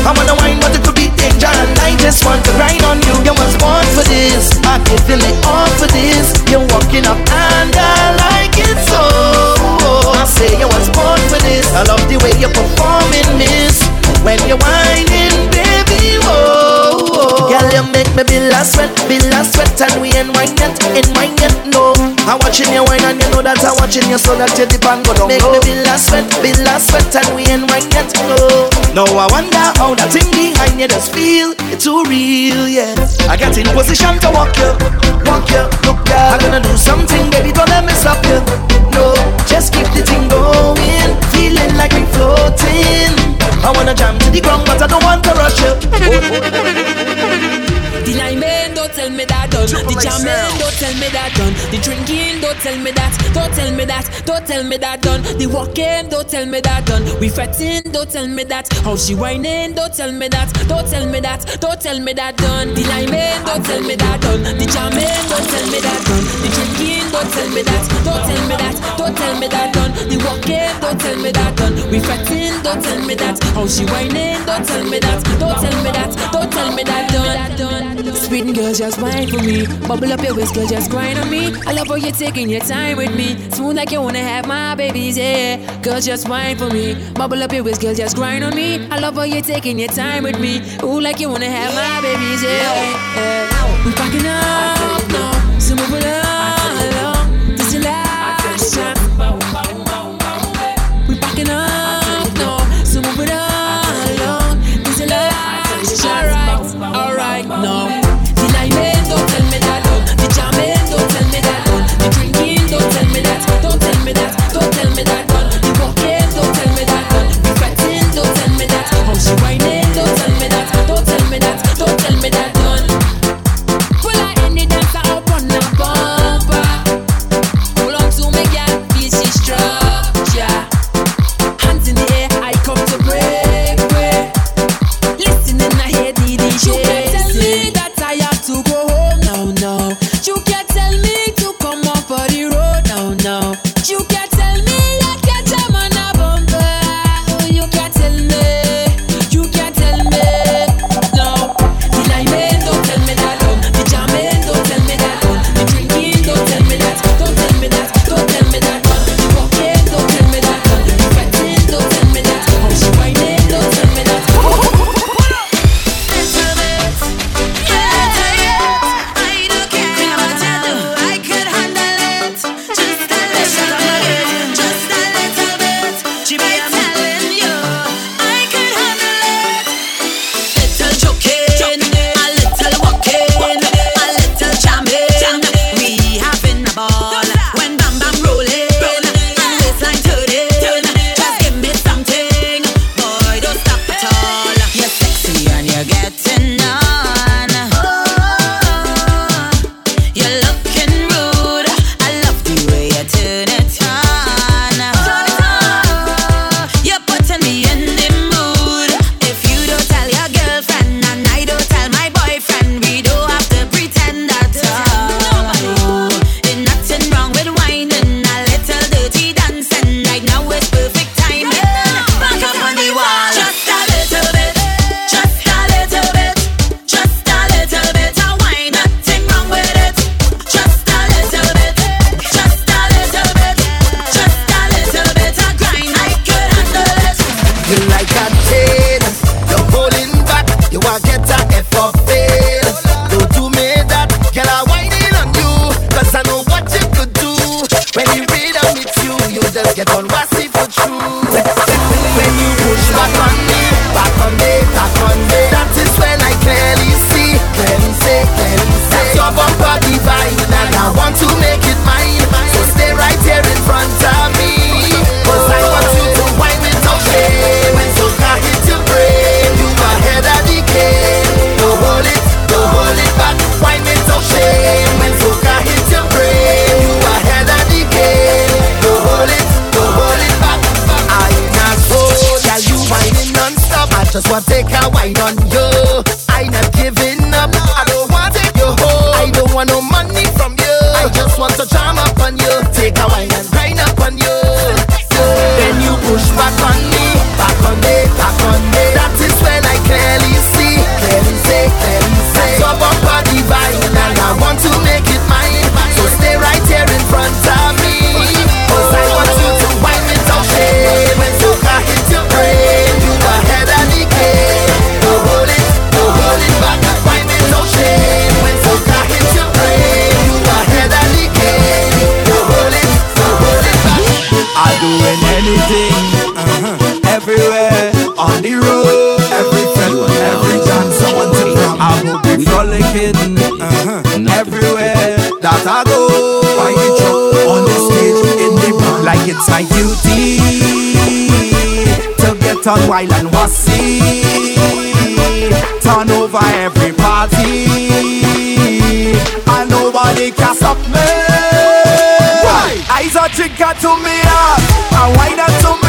I wanna wine, but it could be dangerous. I just want to grind on you. You was born for this. I can feel it all for this. You're walking up and I like it so. I say you was born for this. I love the way you're performing this. When you're whining you make me be last sweat, be last sweat, and we ain't wine yet, ain't wine yet, no. I'm watching you wine and you know that I'm watching you so that you dip and go down. Make me be last sweat, be last sweat, and we ain't wine yet, no. Now I wonder how that thing behind you just feel. It's too real, yeah. I get in position to walk you, walk you, look yeah. I'm gonna do something, baby, don't let me stop you. No, just keep the thing going, me that done. The drinking, don't tell me that. Don't tell me that. Don't tell me that done. The walking, don't tell me that done. We fretting, don't tell me that. How she whining, don't tell me that. Don't tell me that. Don't tell me that done. The liming, don't tell me that done. The jamming, don't tell me that done. The drinking, don't tell me that. Don't tell me that. Don't tell me that done. The walking, don't tell me that done. We fretting, don't tell me that. How she whining, don't tell me that. Don't tell me that. Don't tell me that done. Sweet girl, just wine for me. Bubble up your waist, just on me. I love how you're taking your time with me. Smooth like you wanna have my babies, yeah. Girl, just wine for me. Bubble up your waist, girl, just grind on me. I love how you're taking your time with me. Ooh, like you wanna have my babies, yeah. yeah. We packing up liquor suck me. Why? Eyes are drinker to me ah. heart, and wine to me.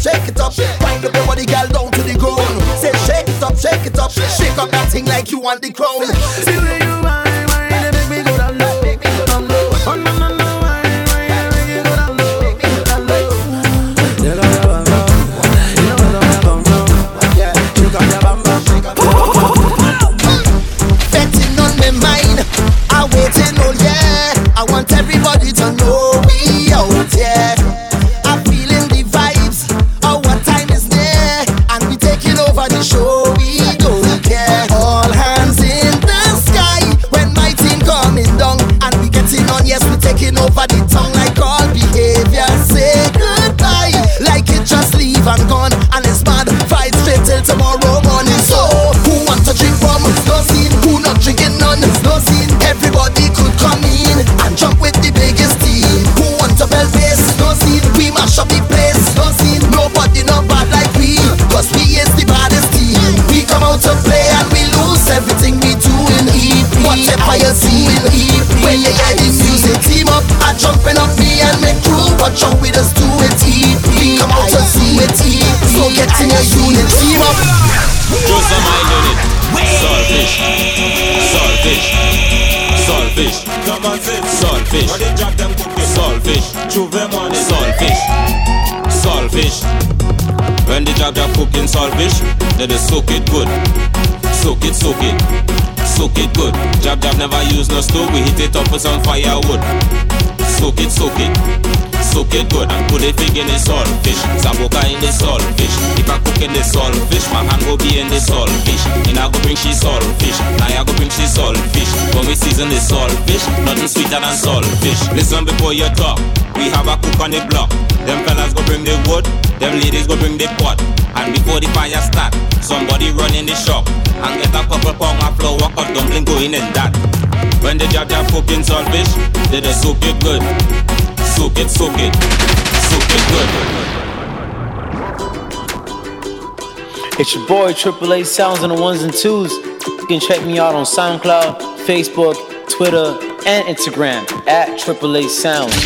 shake it up. Wind up your body, girl, down to the ground. Say shake it up, shake it up, shake up that thing like you want the crown. See you. salvage, then it soak it good. Soak it, soak it, soak it good. Jab jab never use no stove, we heat it up with some firewood. Soak it, soak it, soak it good. And put a fig in the saltfish, zaboca in the saltfish. If I cook in the saltfish, my hand go be in the saltfish. And I go bring she saltfish, now I go bring she saltfish. When we season the saltfish, nothing sweeter than salt fish. Listen before you talk, we have a cook on the block. Them fellas go bring the wood, them ladies go bring the pot. And before the fire start, somebody run in the shop and get a couple pound of flour or dumpling going in that. When the jab jab cooking saltfish, they just soak it good. Soak it, soak it, soak it good. It's your boy Triple A Sounds on the ones and twos. You can check me out on SoundCloud, Facebook, Twitter, and Instagram at Triple A Sounds.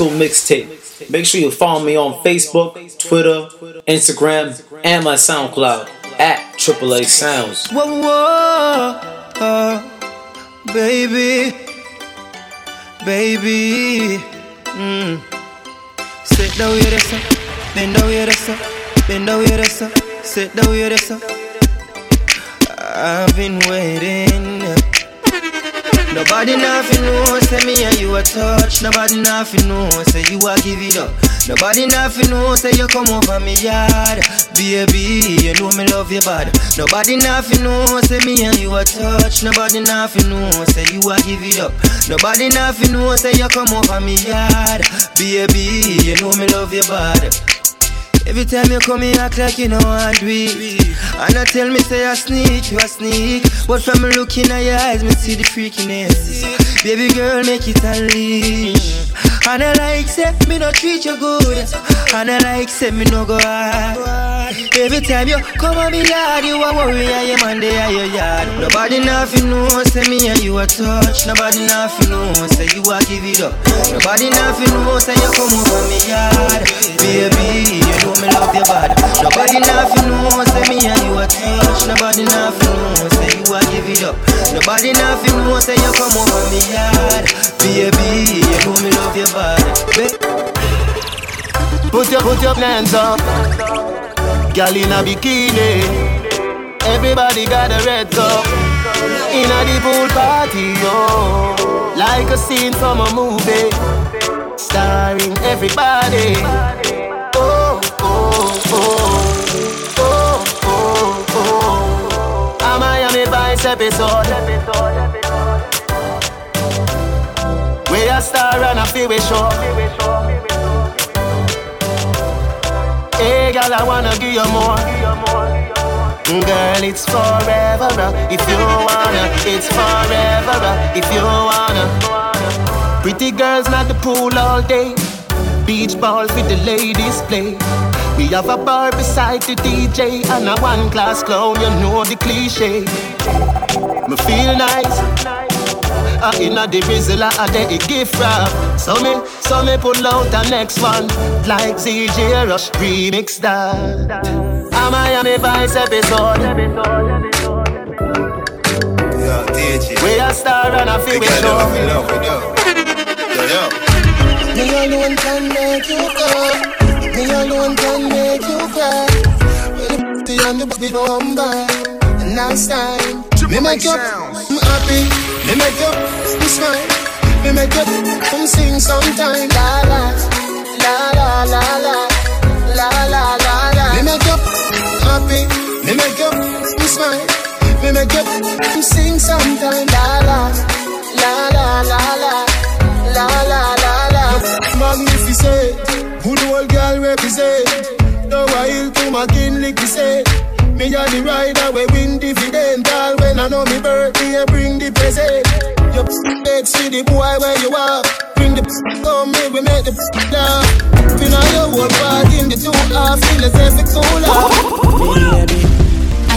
School Mixtape. Make sure you follow me on Facebook, Twitter, Instagram, and my SoundCloud at AAA Sounds. Whoa, whoa, oh, baby, baby. Mm. Sit down here, that's up. Bend down here, that's up. Bend down here, that's up. Sit down here, that's up. I've been waiting. A touch. Nobody nothing know, say you a give it up. Nobody nothing know, say you come over me yard. Baby, you know me love you bad. Nobody nothing know, say me and you a touch. Nobody nothing know, say you a give it up. Nobody nothing know, say you come over me yard. Baby, you know me love you bad. Every time you come, you act like you know I do it. And I tell me, say I sneak, you a sneak. But from looking at your eyes, me see the freakiness. Baby girl, make it unleash. And I like, say, me no treat you good. And I like, say, me no go hard. Every time you come on me yard, you a worry, your man they are your yard. Nobody nothing know, say me and you a touch. Nobody nothing know, say you a give it up. Nobody nothing know, say you come over me yard. Baby, me love you bad. Nobody nothing know, say me and you a touch. Nobody nothing know, say you a give it up. Nobody nothing know, say you come over me yard. Baby, you know me love you bad. Ba- Put your, put your hands up. Girl in a bikini. Everybody got a red cup. In a the pool party, yo. Like a scene from a movie. Starring everybody. Oh, oh, oh. Oh. A Miami Vice episode. We a star and a feel we show. Hey, girl, I wanna give you more. Girl, it's forever uh, if you wanna. It's forever uh, if you wanna. Pretty girls not the pool all day. Beach ball with the ladies play. We have a bar beside the DJ and a one class clown. You know the cliche. Me feel nice. Uh, inna the Rizla, I de it gift wrap. So me, so me pull out the next one like ZJ Rush remix that. A Miami Vice episode. Yo, DJ. We a star and a feel We we got show. love, we love, we love. Yo, yo. Me alone can make you go. Me alone can make you cry. When the on the body come by, nice time. Me make you I'm happy. Me make you smile. Me make you come sing sometime. La la la la la la la la la la. Me make you happy. Me make you smile. Me make you come sing sometime. La la la la la my kin lick say. Me a the rider we win dividend. All when I know me birthday, bring the present. You dead see the boy where you are. Bring the come me we make the. Feel on your whole part in the two half. Feel as if it's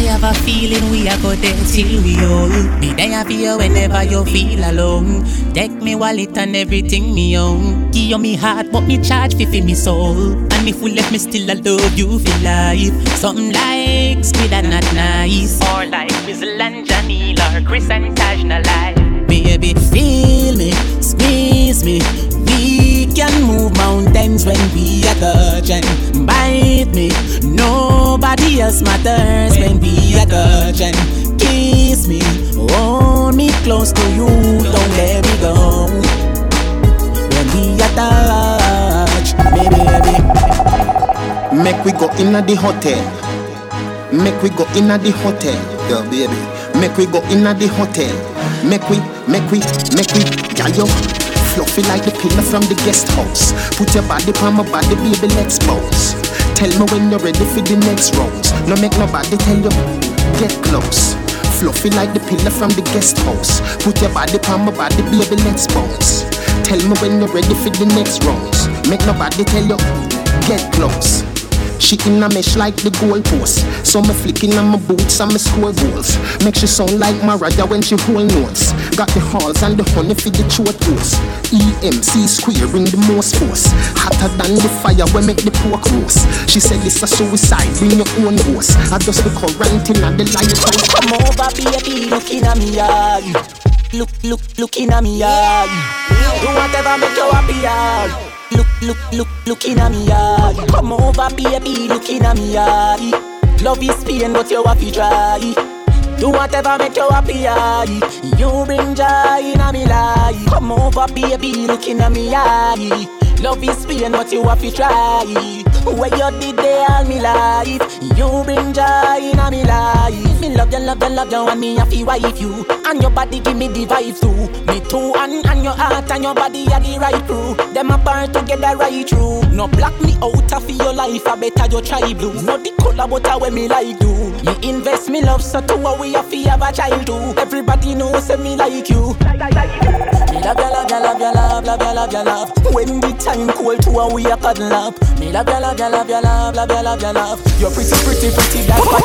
have a feeling we are go there till we old. Be there for you whenever you feel alone. Take me wallet and everything me own. Give you me heart, but me charge fi fi me soul. And if we left me still I love you for life. Something like squid and not nice. Or like Bizzle and Janelle or Chris and Taj no life. Baby, feel me, squeeze me. We can move mountains when we are touching. bite me. Nobody else matters when we are touching. kiss me. Hold me close to you, don't let me go. When we are touch, me baby. Make we go inna the hotel. Make we go inna the hotel, girl, baby. Make we go inna the hotel. Make we, make we, make we, girl, yo. Fluffy like the pillar from the guest house. Put your body on my body, baby, let's bounce. Tell me when you're ready for the next round. No make nobody tell you, get close. Fluffy like the pillar from the guest house. Put your body on my body, baby, let's bounce. Tell me when you're ready for the next rounds. Make nobody tell you, get close. She in a mesh like the goalpost. So me flicking on my boots and my score goals. Make she sound like Mariah when she hold notes. Got the halls and the honey for the throat hose. EMC squaring the most force. Hotter than the fire when make the pork roast. She said this a suicide, bring your own ghost. I just the current in and the light. Come over, baby, looking at me eye. look, look, looking at me eye. Do whatever make you happy eye. Look, look, look, looking at me eye. Come over, baby, looking at me eye. Love is pain, but you happy try. Do whatever make you happy eye. You bring joy in me life. Come over, baby, looking at me eye. Love is pain, but you to try. Where you did there all me life. You bring joy in a me life. Me love you, love you, love you, and me have to wife you. And your body give me the vibe too. Me too, and, and your heart and your body are the right crew. Them apart together right through. No block me out of your life, I better you try blue. No the color, but I when me like do. Me invest me love, so to a we have to have a child too. Everybody knows me like you. Me love you, love you, love you, love, love you, love you, love. When the time cold to a we a cuddle up. Me love you, love you, love you, love, love you, love you, love. You're pretty, pretty, pretty, that's why.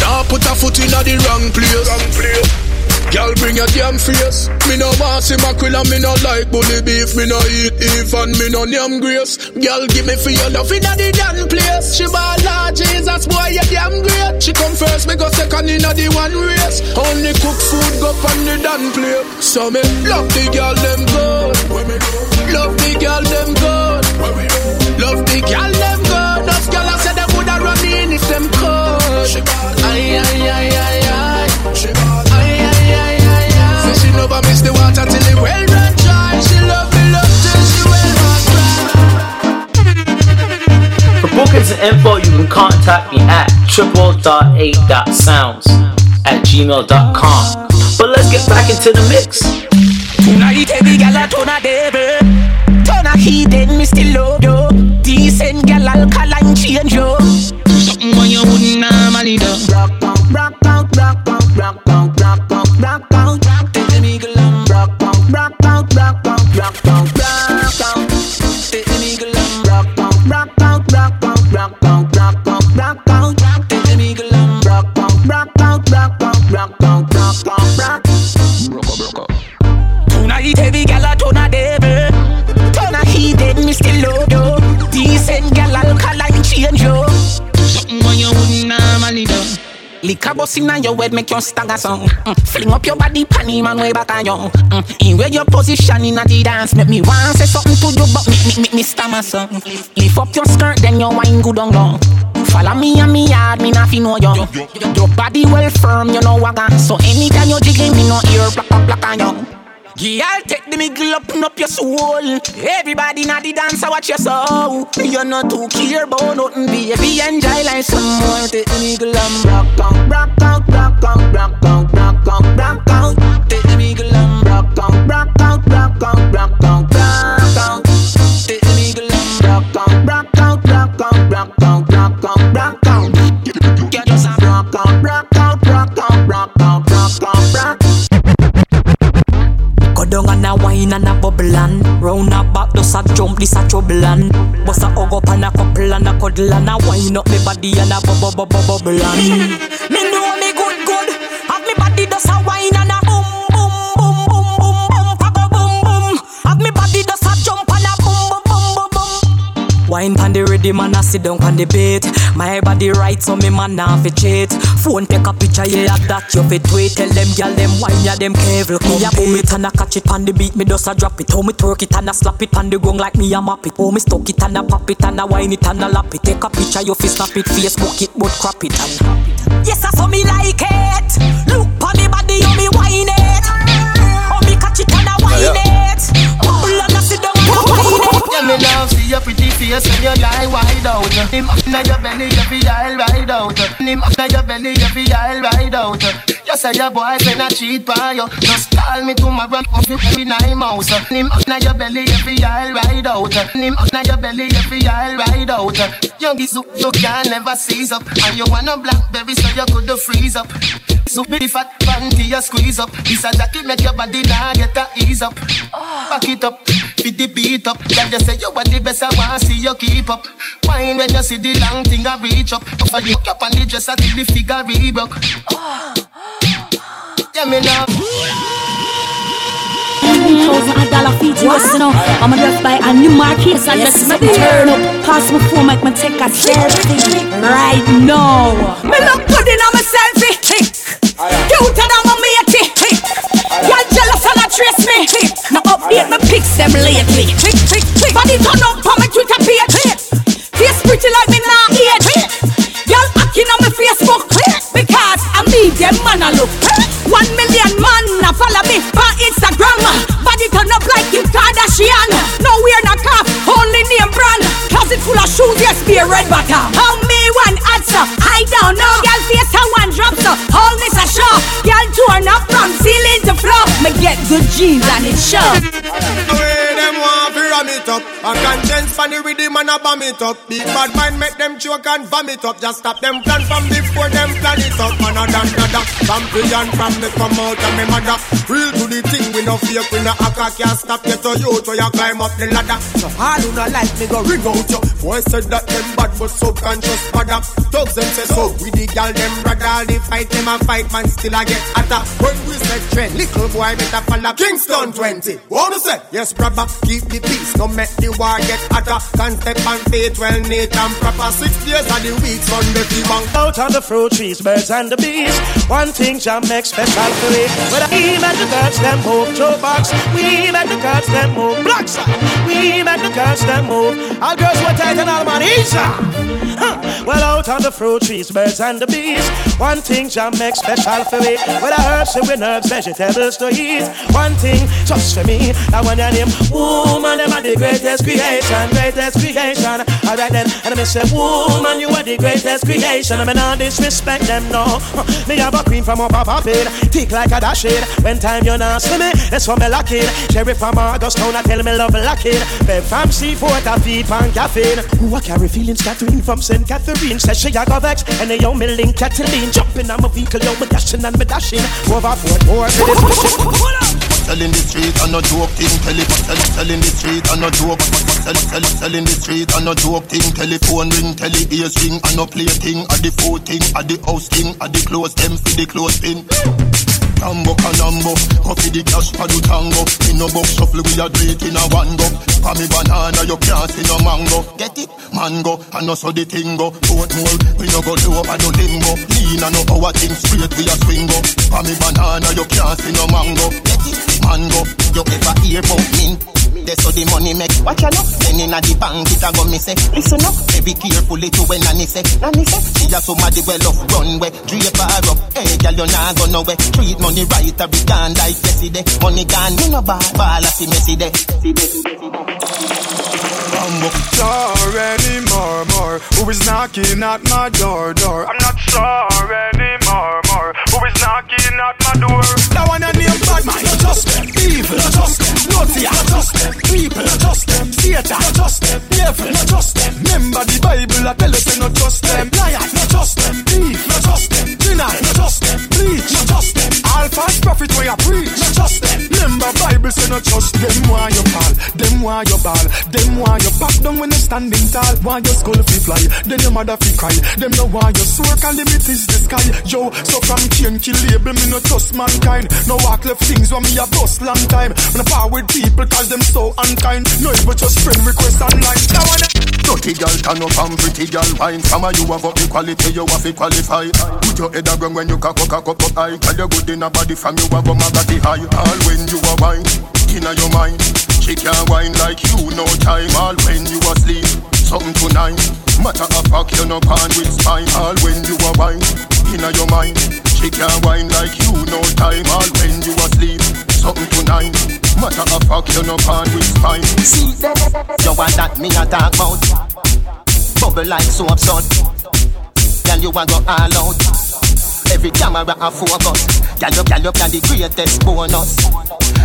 Now put a foot in the wrong place. Wrong place. Girl, bring your damn face. Me no want see mackerel me no like bully beef. Me no eat even me no name grace. Girl, give me for your love in the damn place. She ball Lord Jesus, boy, you damn great. She come first, me go second in the one race. Only cook food go on the damn plate. So me love the girl them good. Love the girl them good. Love the girl them dry. For bookings and info, you can contact me at triple.8.sounds at gmail.com. But let's get back into the mix. Tonight every gal a turn a devil Turn a heathen, me still love you Decent gal alkaline change you Something when you wouldn't normally do Rock, rock, rock, rock, rock, rock, rock, rock, rock, rock, rock Take me glam Rock, rock, rock, rock, rock, rock, rock, rock, rock, rock, rock, rock, rock Tonight heavy. Gal a turn a devil Turn a heathen, me still love you Decent gal alkaline change you Something when you wouldn't normally do Liquor bust inna your head make you stagger song. Mm. Fling up your body panty man way back on you mm. In where your position inna the dance Make me want say something to you but make me, make me stammer song Lift up your skirt then your wine good on long Follow me and me yard, me not fi know you Your body well firm, you know wagga So anytime you jiggle, me no ear black up black on you Girl, take the middle up, up your soul. Everybody na the dance, I watch your soul. You're not too care about nothing, baby. Enjoy like some more. Take the middle and rock out, rock out, rock out, rock out, rock out, rock out. Take the middle and rock out, rock out, rock out, rock out, rock out. Rock out, rock out, rock out, out. Get just rock out, rock out, rock out, rock out, rock out, rock. Go down and a wine and a bubble and Round a back just a jump this a trouble and Bust a hug up and a couple and a cuddle and a wine up me body and a bubble bubble bubble and the rhythm and I sit down on the beat My body right so me man nah fi cheat Phone take a picture yeah that you fit tweet Tell them gyal them wine ya them cable Me a boom it and I catch it pan the beat Me just a drop it. How me twerk it and I slap it pan the gong like me a map it. How me stuck it and I pop it and I wine it and I lap it. Take a picture you fi snap it. Facebook it but crop it and Yes I saw me like it. Look pan me body how me wine it. How me catch it and I wine it. Bubble and I sit down and wine it. Yeah, me now see your pretty face and your lie wide out. Him now your belly, feel all right out. Him now your belly, feel all right out. You say your boyfriend a cheat by you. Just call me tomorrow, if you be nine mouse. Him now your belly, feel all right out. Him now your belly, feel all right out. You be soup, you can never seize up. And you want a blackberry, so you could freeze up. So be fat panty, you squeeze up. This a jacket make your body now get a ease up. Back it up, fit the beat up. Girl, you say you want the best, I want to see you keep up. Wine when you see the long thing I reach up. For you up on the dress until the figure rebroke. Yeah, me now. thousand a dollar feet US, you know. I'ma just buy a new Marquis and just make me turn up. Pass my phone, make me take a selfie right now. Me look good in on my selfie. Cuter than my matey. Trace me. Now update my pics them lately. Click, click, click. Body turn up on my Twitter page. Face pretty like me now age. Y'all hacking on my Facebook because I need them man a look. One million man a follow me on Instagram. Body turn up like Kim Kardashian. No we're not calf, only name brand. Closet full of shoes, yes, be a red bottom. How me one answer? I don't know. Girl face how one drop so all a show. Girl torn up from ceiling to floor. Me get good jeans and it show. way them want to ram it up. A conscience funny with them and a bomb it up. Big bad mind make them choke and vomit up. Just stop them plan from before them plan it up. Man a dan dada. Champion from me come out and me mother. Real to the thing we no fake we no hacker can't stop you to you to you climb up the ladder. So all who no like me go ring out you. Boy said that them bad but subconscious bother. Thugs them say so. We the gal them brother. The fight them a fight man still I get hotter. When we say trend, little boy better follow Kingston 20. Wanna say? Yes, brother, keep the peace. No make the war get hotter. Can't step on faith well neat and proper. Six days of the week, Sunday the bank. Out on the fruit trees, birds and the bees. One thing Jam make special for it. We make the girls them move, Joe box. We make the girls them move, black. We make the girls them move. All girls were tight and all man easy. Huh. Well, out on the fruit trees, birds and the bees. One thing Jam make special for it. With the herbs and with herbs, vegetables to eat. One thing just for me. I want your name, woman. Them are the greatest creation, greatest creation. Alright then, and I say, woman, you are the greatest creation. I mean, not disrespect them, no. (laughs) Me have a queen from up a poppin', thick like a dash it. When time you're not me, that's what me lock it. Sheriff from Augustown, I tell me love lock it. From Seaport, I feed pan caffeine. Who I carry feelings, Catherine from St. Catherine. Says she a go vex, and they yo me link Cataline. Jumping on my vehicle, yo me dashing and me dashing. Over Fort more for this mission. Selling the street and no joke thing, tele sell, selling the street and no joke. Sell, sell, selling the street and no joke thing. Telephone ring, tele ears ring and no play thing. At the food thing, at the house thing, at the clothes them for the clothes thing. Rambo canambo, coffee the cash for the tango. In no box shuffle we a do in a one go. For me banana you can't see no mango. Get it, mango, and no so the thing go. Boat mold, we no go low over no limbo. Lean and no power thing straight we a swing go. For me banana you can't see no mango. Get it, mango, you ever hear about me? That's so the money make Watch out look Then inna the bank it a go me say Listen up Baby carefully to when nanny say Nanny say She a somebody well off runway Drape her up Hey girl you nah go nowhere Treat money money right be gone like yesterday. Money gone, you know ball messy day. I'm sorry anymore, more. Who is knocking at my door, door? I'm not sure anymore, more. Who is knocking at my door? Now I bad man, not just them. Evil, not just them. Naughty, not just them. People, not just them. Satan, not just them. Devil, not just them. Remember the Bible, I tell us, not just them. Liar, not just them. Thief, not just them. Sinner, not just them. Bleach, not just them. All false prophet where you preach, not just them. Remember Bible, say not just them. Why you ball? Them why you ball? Them why you back down when you standing tall? Why your skull fi fly? Then your mother fi cry. Them know why your soul can limit is the sky. Yo, so from Cain kill label, me no trust mankind. No walk left things when me a bust long time. When I power with people cause them so unkind. No, it just friend request online. Now I Dirty girl turn up and pretty girl wine. Some of you have up equality, you have to qualify. Put your head around when you cock up, cock up, up high Tell good in a body from you have a magati high. All when you are wine, inna your mind. She can't wine like you, no time. All when you asleep, something tonight Matter of fact, you no pan with spine. All when you are wine, inna your mind. She can't wine like you, no time. All when you asleep, something to tonight Matter of fact, you no pan with spine. See, you want that me a talk about Bubble like so absurd Girl, you a go all out. Every camera a focus. Girl, you, girl, you can the greatest bonus.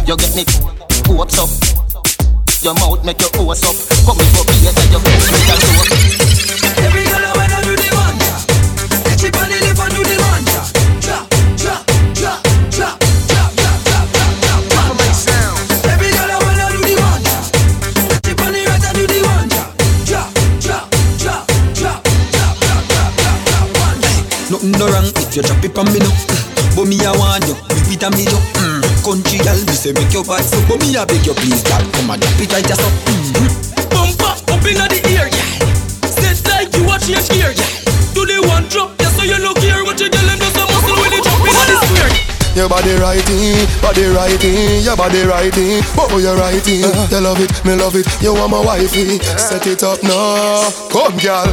You get me hopes up Your mouth make your hose up Come here for beer, tell your food make your soap Every girl I wanna do the manja Chip on the lip and do the manja Drop, drop, drop, drop, drop, drop, drop, drop, drop, drop Every girl I wanna do the manja Chip on the right and do the manja Drop, drop, drop, drop, drop, drop, drop, drop, drop, manja Nothing no wrong if you drop it on me now. But me I want you, and me you. Mm. Country girl, me say make your bad so. But me I beg you please, girl, come and drop it right just up. Mm. Bumper up inna the ear, yeah. Set like you watch your gear, yeah. Do the one drop, yeah, so you look here. What you girl them just a muscle when they drop inna the square. Your body righty, body righty, your body righty. Oh, you righty. You love it, me love it. You want my wifey. Set it up now. Come, girl.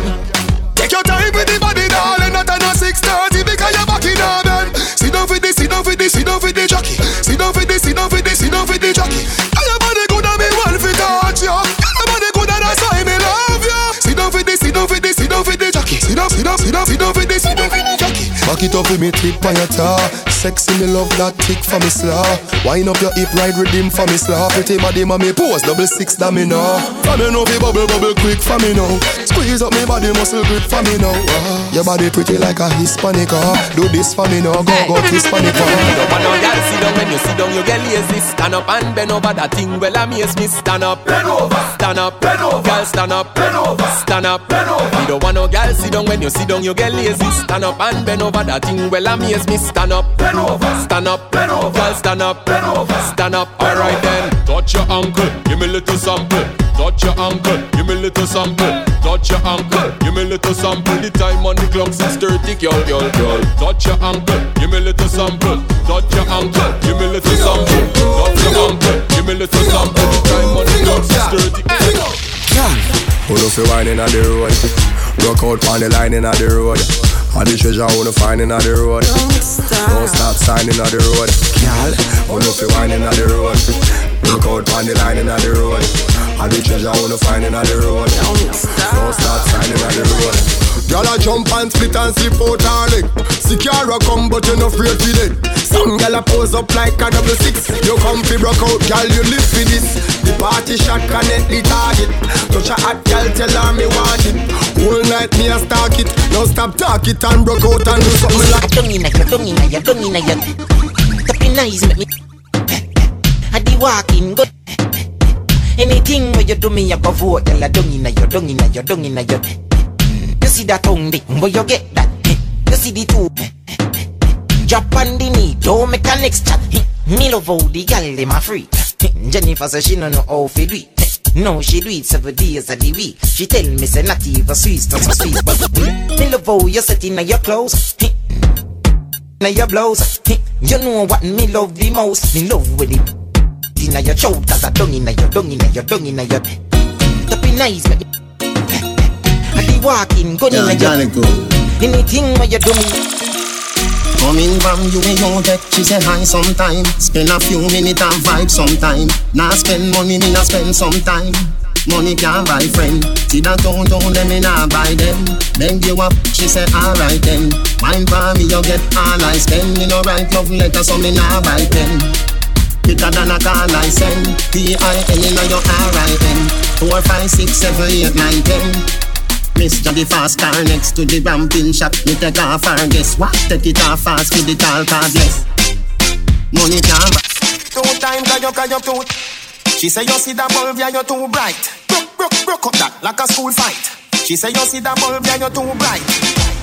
Take your time with the body, darling. Not on a 6:30 because you're back in a bed. Sit down for this, sit down for this, sit down for the jockey. Sit down for this, sit down for this, sit down for the jockey. Girl, your body good and me want to touch you. Girl, your body good and that's why me love you. Sit down for this, sit down for this, sit down for the jockey. Sit down, sit down, sit down, sit down for this, sit down for jockey. Back it up with me tip on your tar. Sexy me love that tick for me slaw. Wind up your hip ride rhythm for me slaw. Pretty body mommy pose double six that me know. For me know fi bubble bubble quick for me now. Squeeze up me body muscle grip for me now. Ah, your body pretty like a Hispanic. ah. Do this for me now. Go go Hispanic. ah. No man no girl sit down when you sit down you get lazy Stand up and bend over that thing well amaze me Stand up, bend over, stand up, bend over Girl stand up, bend over, stand up, bend over Me don't want no girl sit down when you sit down you get lazy Stand up and bend over that thing well amaze me Stand up, bend over, stand up, bend over Girl stand up, bend over, stand up Alright then Touch your ankle, give me little sample. Touch your ankle, give me little sample. Touch your ankle, give me little sample. The time on the clock 6:30, girl, girl, girl. Touch your ankle, give me little sample. Touch your ankle, give me little sample. Touch your ankle, give me little sample. The time on the clock 6:30. Who do fi wine inna the road? Rock out on the line inna the road. All the treasure wanna find inna the road. Don't stop signing on the road. Girl, who do fi wine inna the road? Rock out on the line inna the road. All the treasure wanna find inna the road. Don't stop signing on the road. Girl a jump and split and slip out her leg. Secure come but you no afraid for dead Some girl a pose up like a double six. You come fi broke out, girl you live for this. The party shot connect the target. Touch a hot girl tell her me want it. Whole night me a stalk it. Now stop talk it and broke out and do something like inna your, tongue inna your, tongue inna your Tapping eyes make me I di walking good Anything where you do me, I go vote. Girl, I dung inna your, dung inna your, dung inna your. See that tongue, dick, where you get that? You see the two. Drop on the knee, don't make a next chat. Me love how the girl them a free. Jennifer says she no know how to do it. No, she do it seven days of the week. She tell me say not even sweet, not so sweet, but me love how you set in your clothes. Now your blouse, you know what me love the most. Me love with it inna your cause I dung inna your dung inna your dung inna your. Tapping nice, me. I be walking, gun inna. Anything where you do me. Coming from you, me know that she say hi sometime. Spend a few minutes and vibe sometime. Nah spend money, me nah spend sometime. Money can't buy friend. See that don't don't them me nah buy them. Beg you up, she say alright then. Wine for me, you get all I spend. Me no write love letter, so me nah buy pen. Bigger than a call I send. P-I-N in your R-I-N. Four, five, six, seven, eight, nine, ten. Mr. the fast car next to the ramping shop. Me take off her guess what? Take it off fast with the tall cardless. Money can't. Two time cause you cause you too She say you see that bulb yeah you're too bright Broke, broke, broke up that like a school fight She say you see that bulb yeah you too bright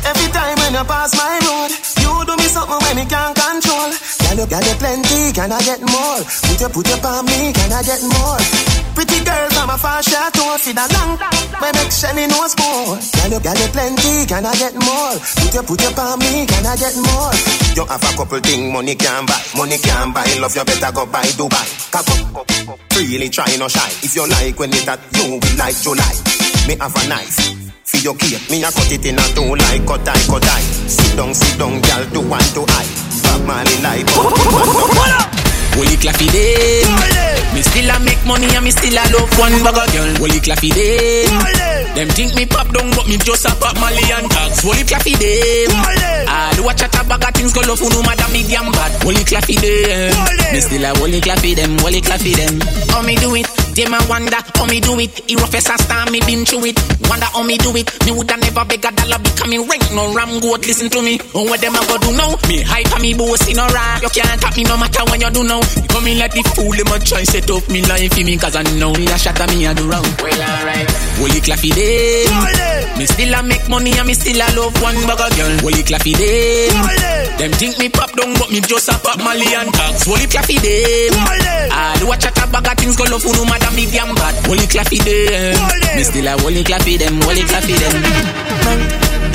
Every time when you pass my road You do me something when me can't control Can you, can you plenty, can I get more? Put your, put your on me, can I get more? Pretty girl from a far shot to see that long. My make Shelly knows more Can you, can you plenty, can I get more? Put your, put your on me, can I get more? You have a couple thing money can buy Money can buy, love you better go buy Dubai Cause up, freely try no shy If you like when it that you will like July Me have a knife for your cake, me a cut it in a two like cut I, cut I. Sit down, sit down, girl, do one to I. Bob Marley like. Holy claffy day. Me still a make money and me still a love one bugger girl. Holy claffy day. Them think me pop down but me just a pop Mali and tags. Holy claffy day. I do a chat a bag of things go love who no matter me damn bad. Holy claffy day. Me still a holy claffy them, holy claffy them. How me do it? Them a wonder how me do it. He rough as a star, me been through it. Wonder how me do it. Me woulda never beg a dollar becoming rank. No ram goat, listen to me. Oh, what them a go do now? Me hype and me boss in a rap. You can't tap me no matter when you do now. You come in like the fool, them a try set up me life for me cause I know me a shot at me a do wrong. Well alright. Holy claffy day. Me still a make money and me still a love one bugger girl. Holy claffy day. Them think me pop down but me just a pop Mali and tax. Holy claffy day. I do a chat a bag of things go love who no matter me damn bad. Holy claffy day. Me still a holy claffy them, holy claffy them. Man,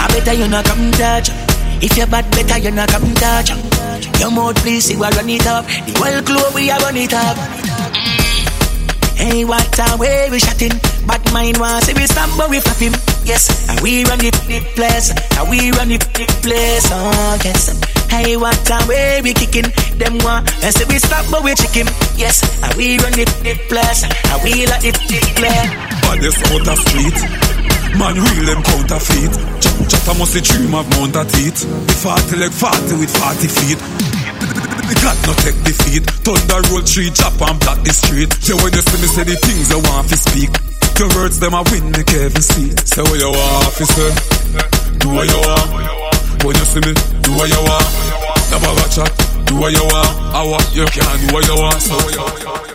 I better you not come touch. If you're bad, better you not come touch. Your mouth please, see what run it up. The whole club we are run it up. Hey, what a way we shot. But mine was see we stop, but we flap him. Yes, and we run the, the place. And we run the, the place. Oh, yes. Hey, what a way we kicking. Them one. And say we stop, but we chick him. Yes, and we run the, the place. And we like the, the play. Baddest out the street. Man, real them counterfeit. Ch- Chatter must the dream of mount a teeth. The 40 leg 40 with 40 feet. The God no take defeat. Thunder roll tree, chop and block the street. Yeah, when you see me say the things you want to speak. Your words them a win me Kevin see. Say what you want to say. Do what you want. When you see me, do what you want. Never got chat. Do what you want. I want you can do what you want. So what you want.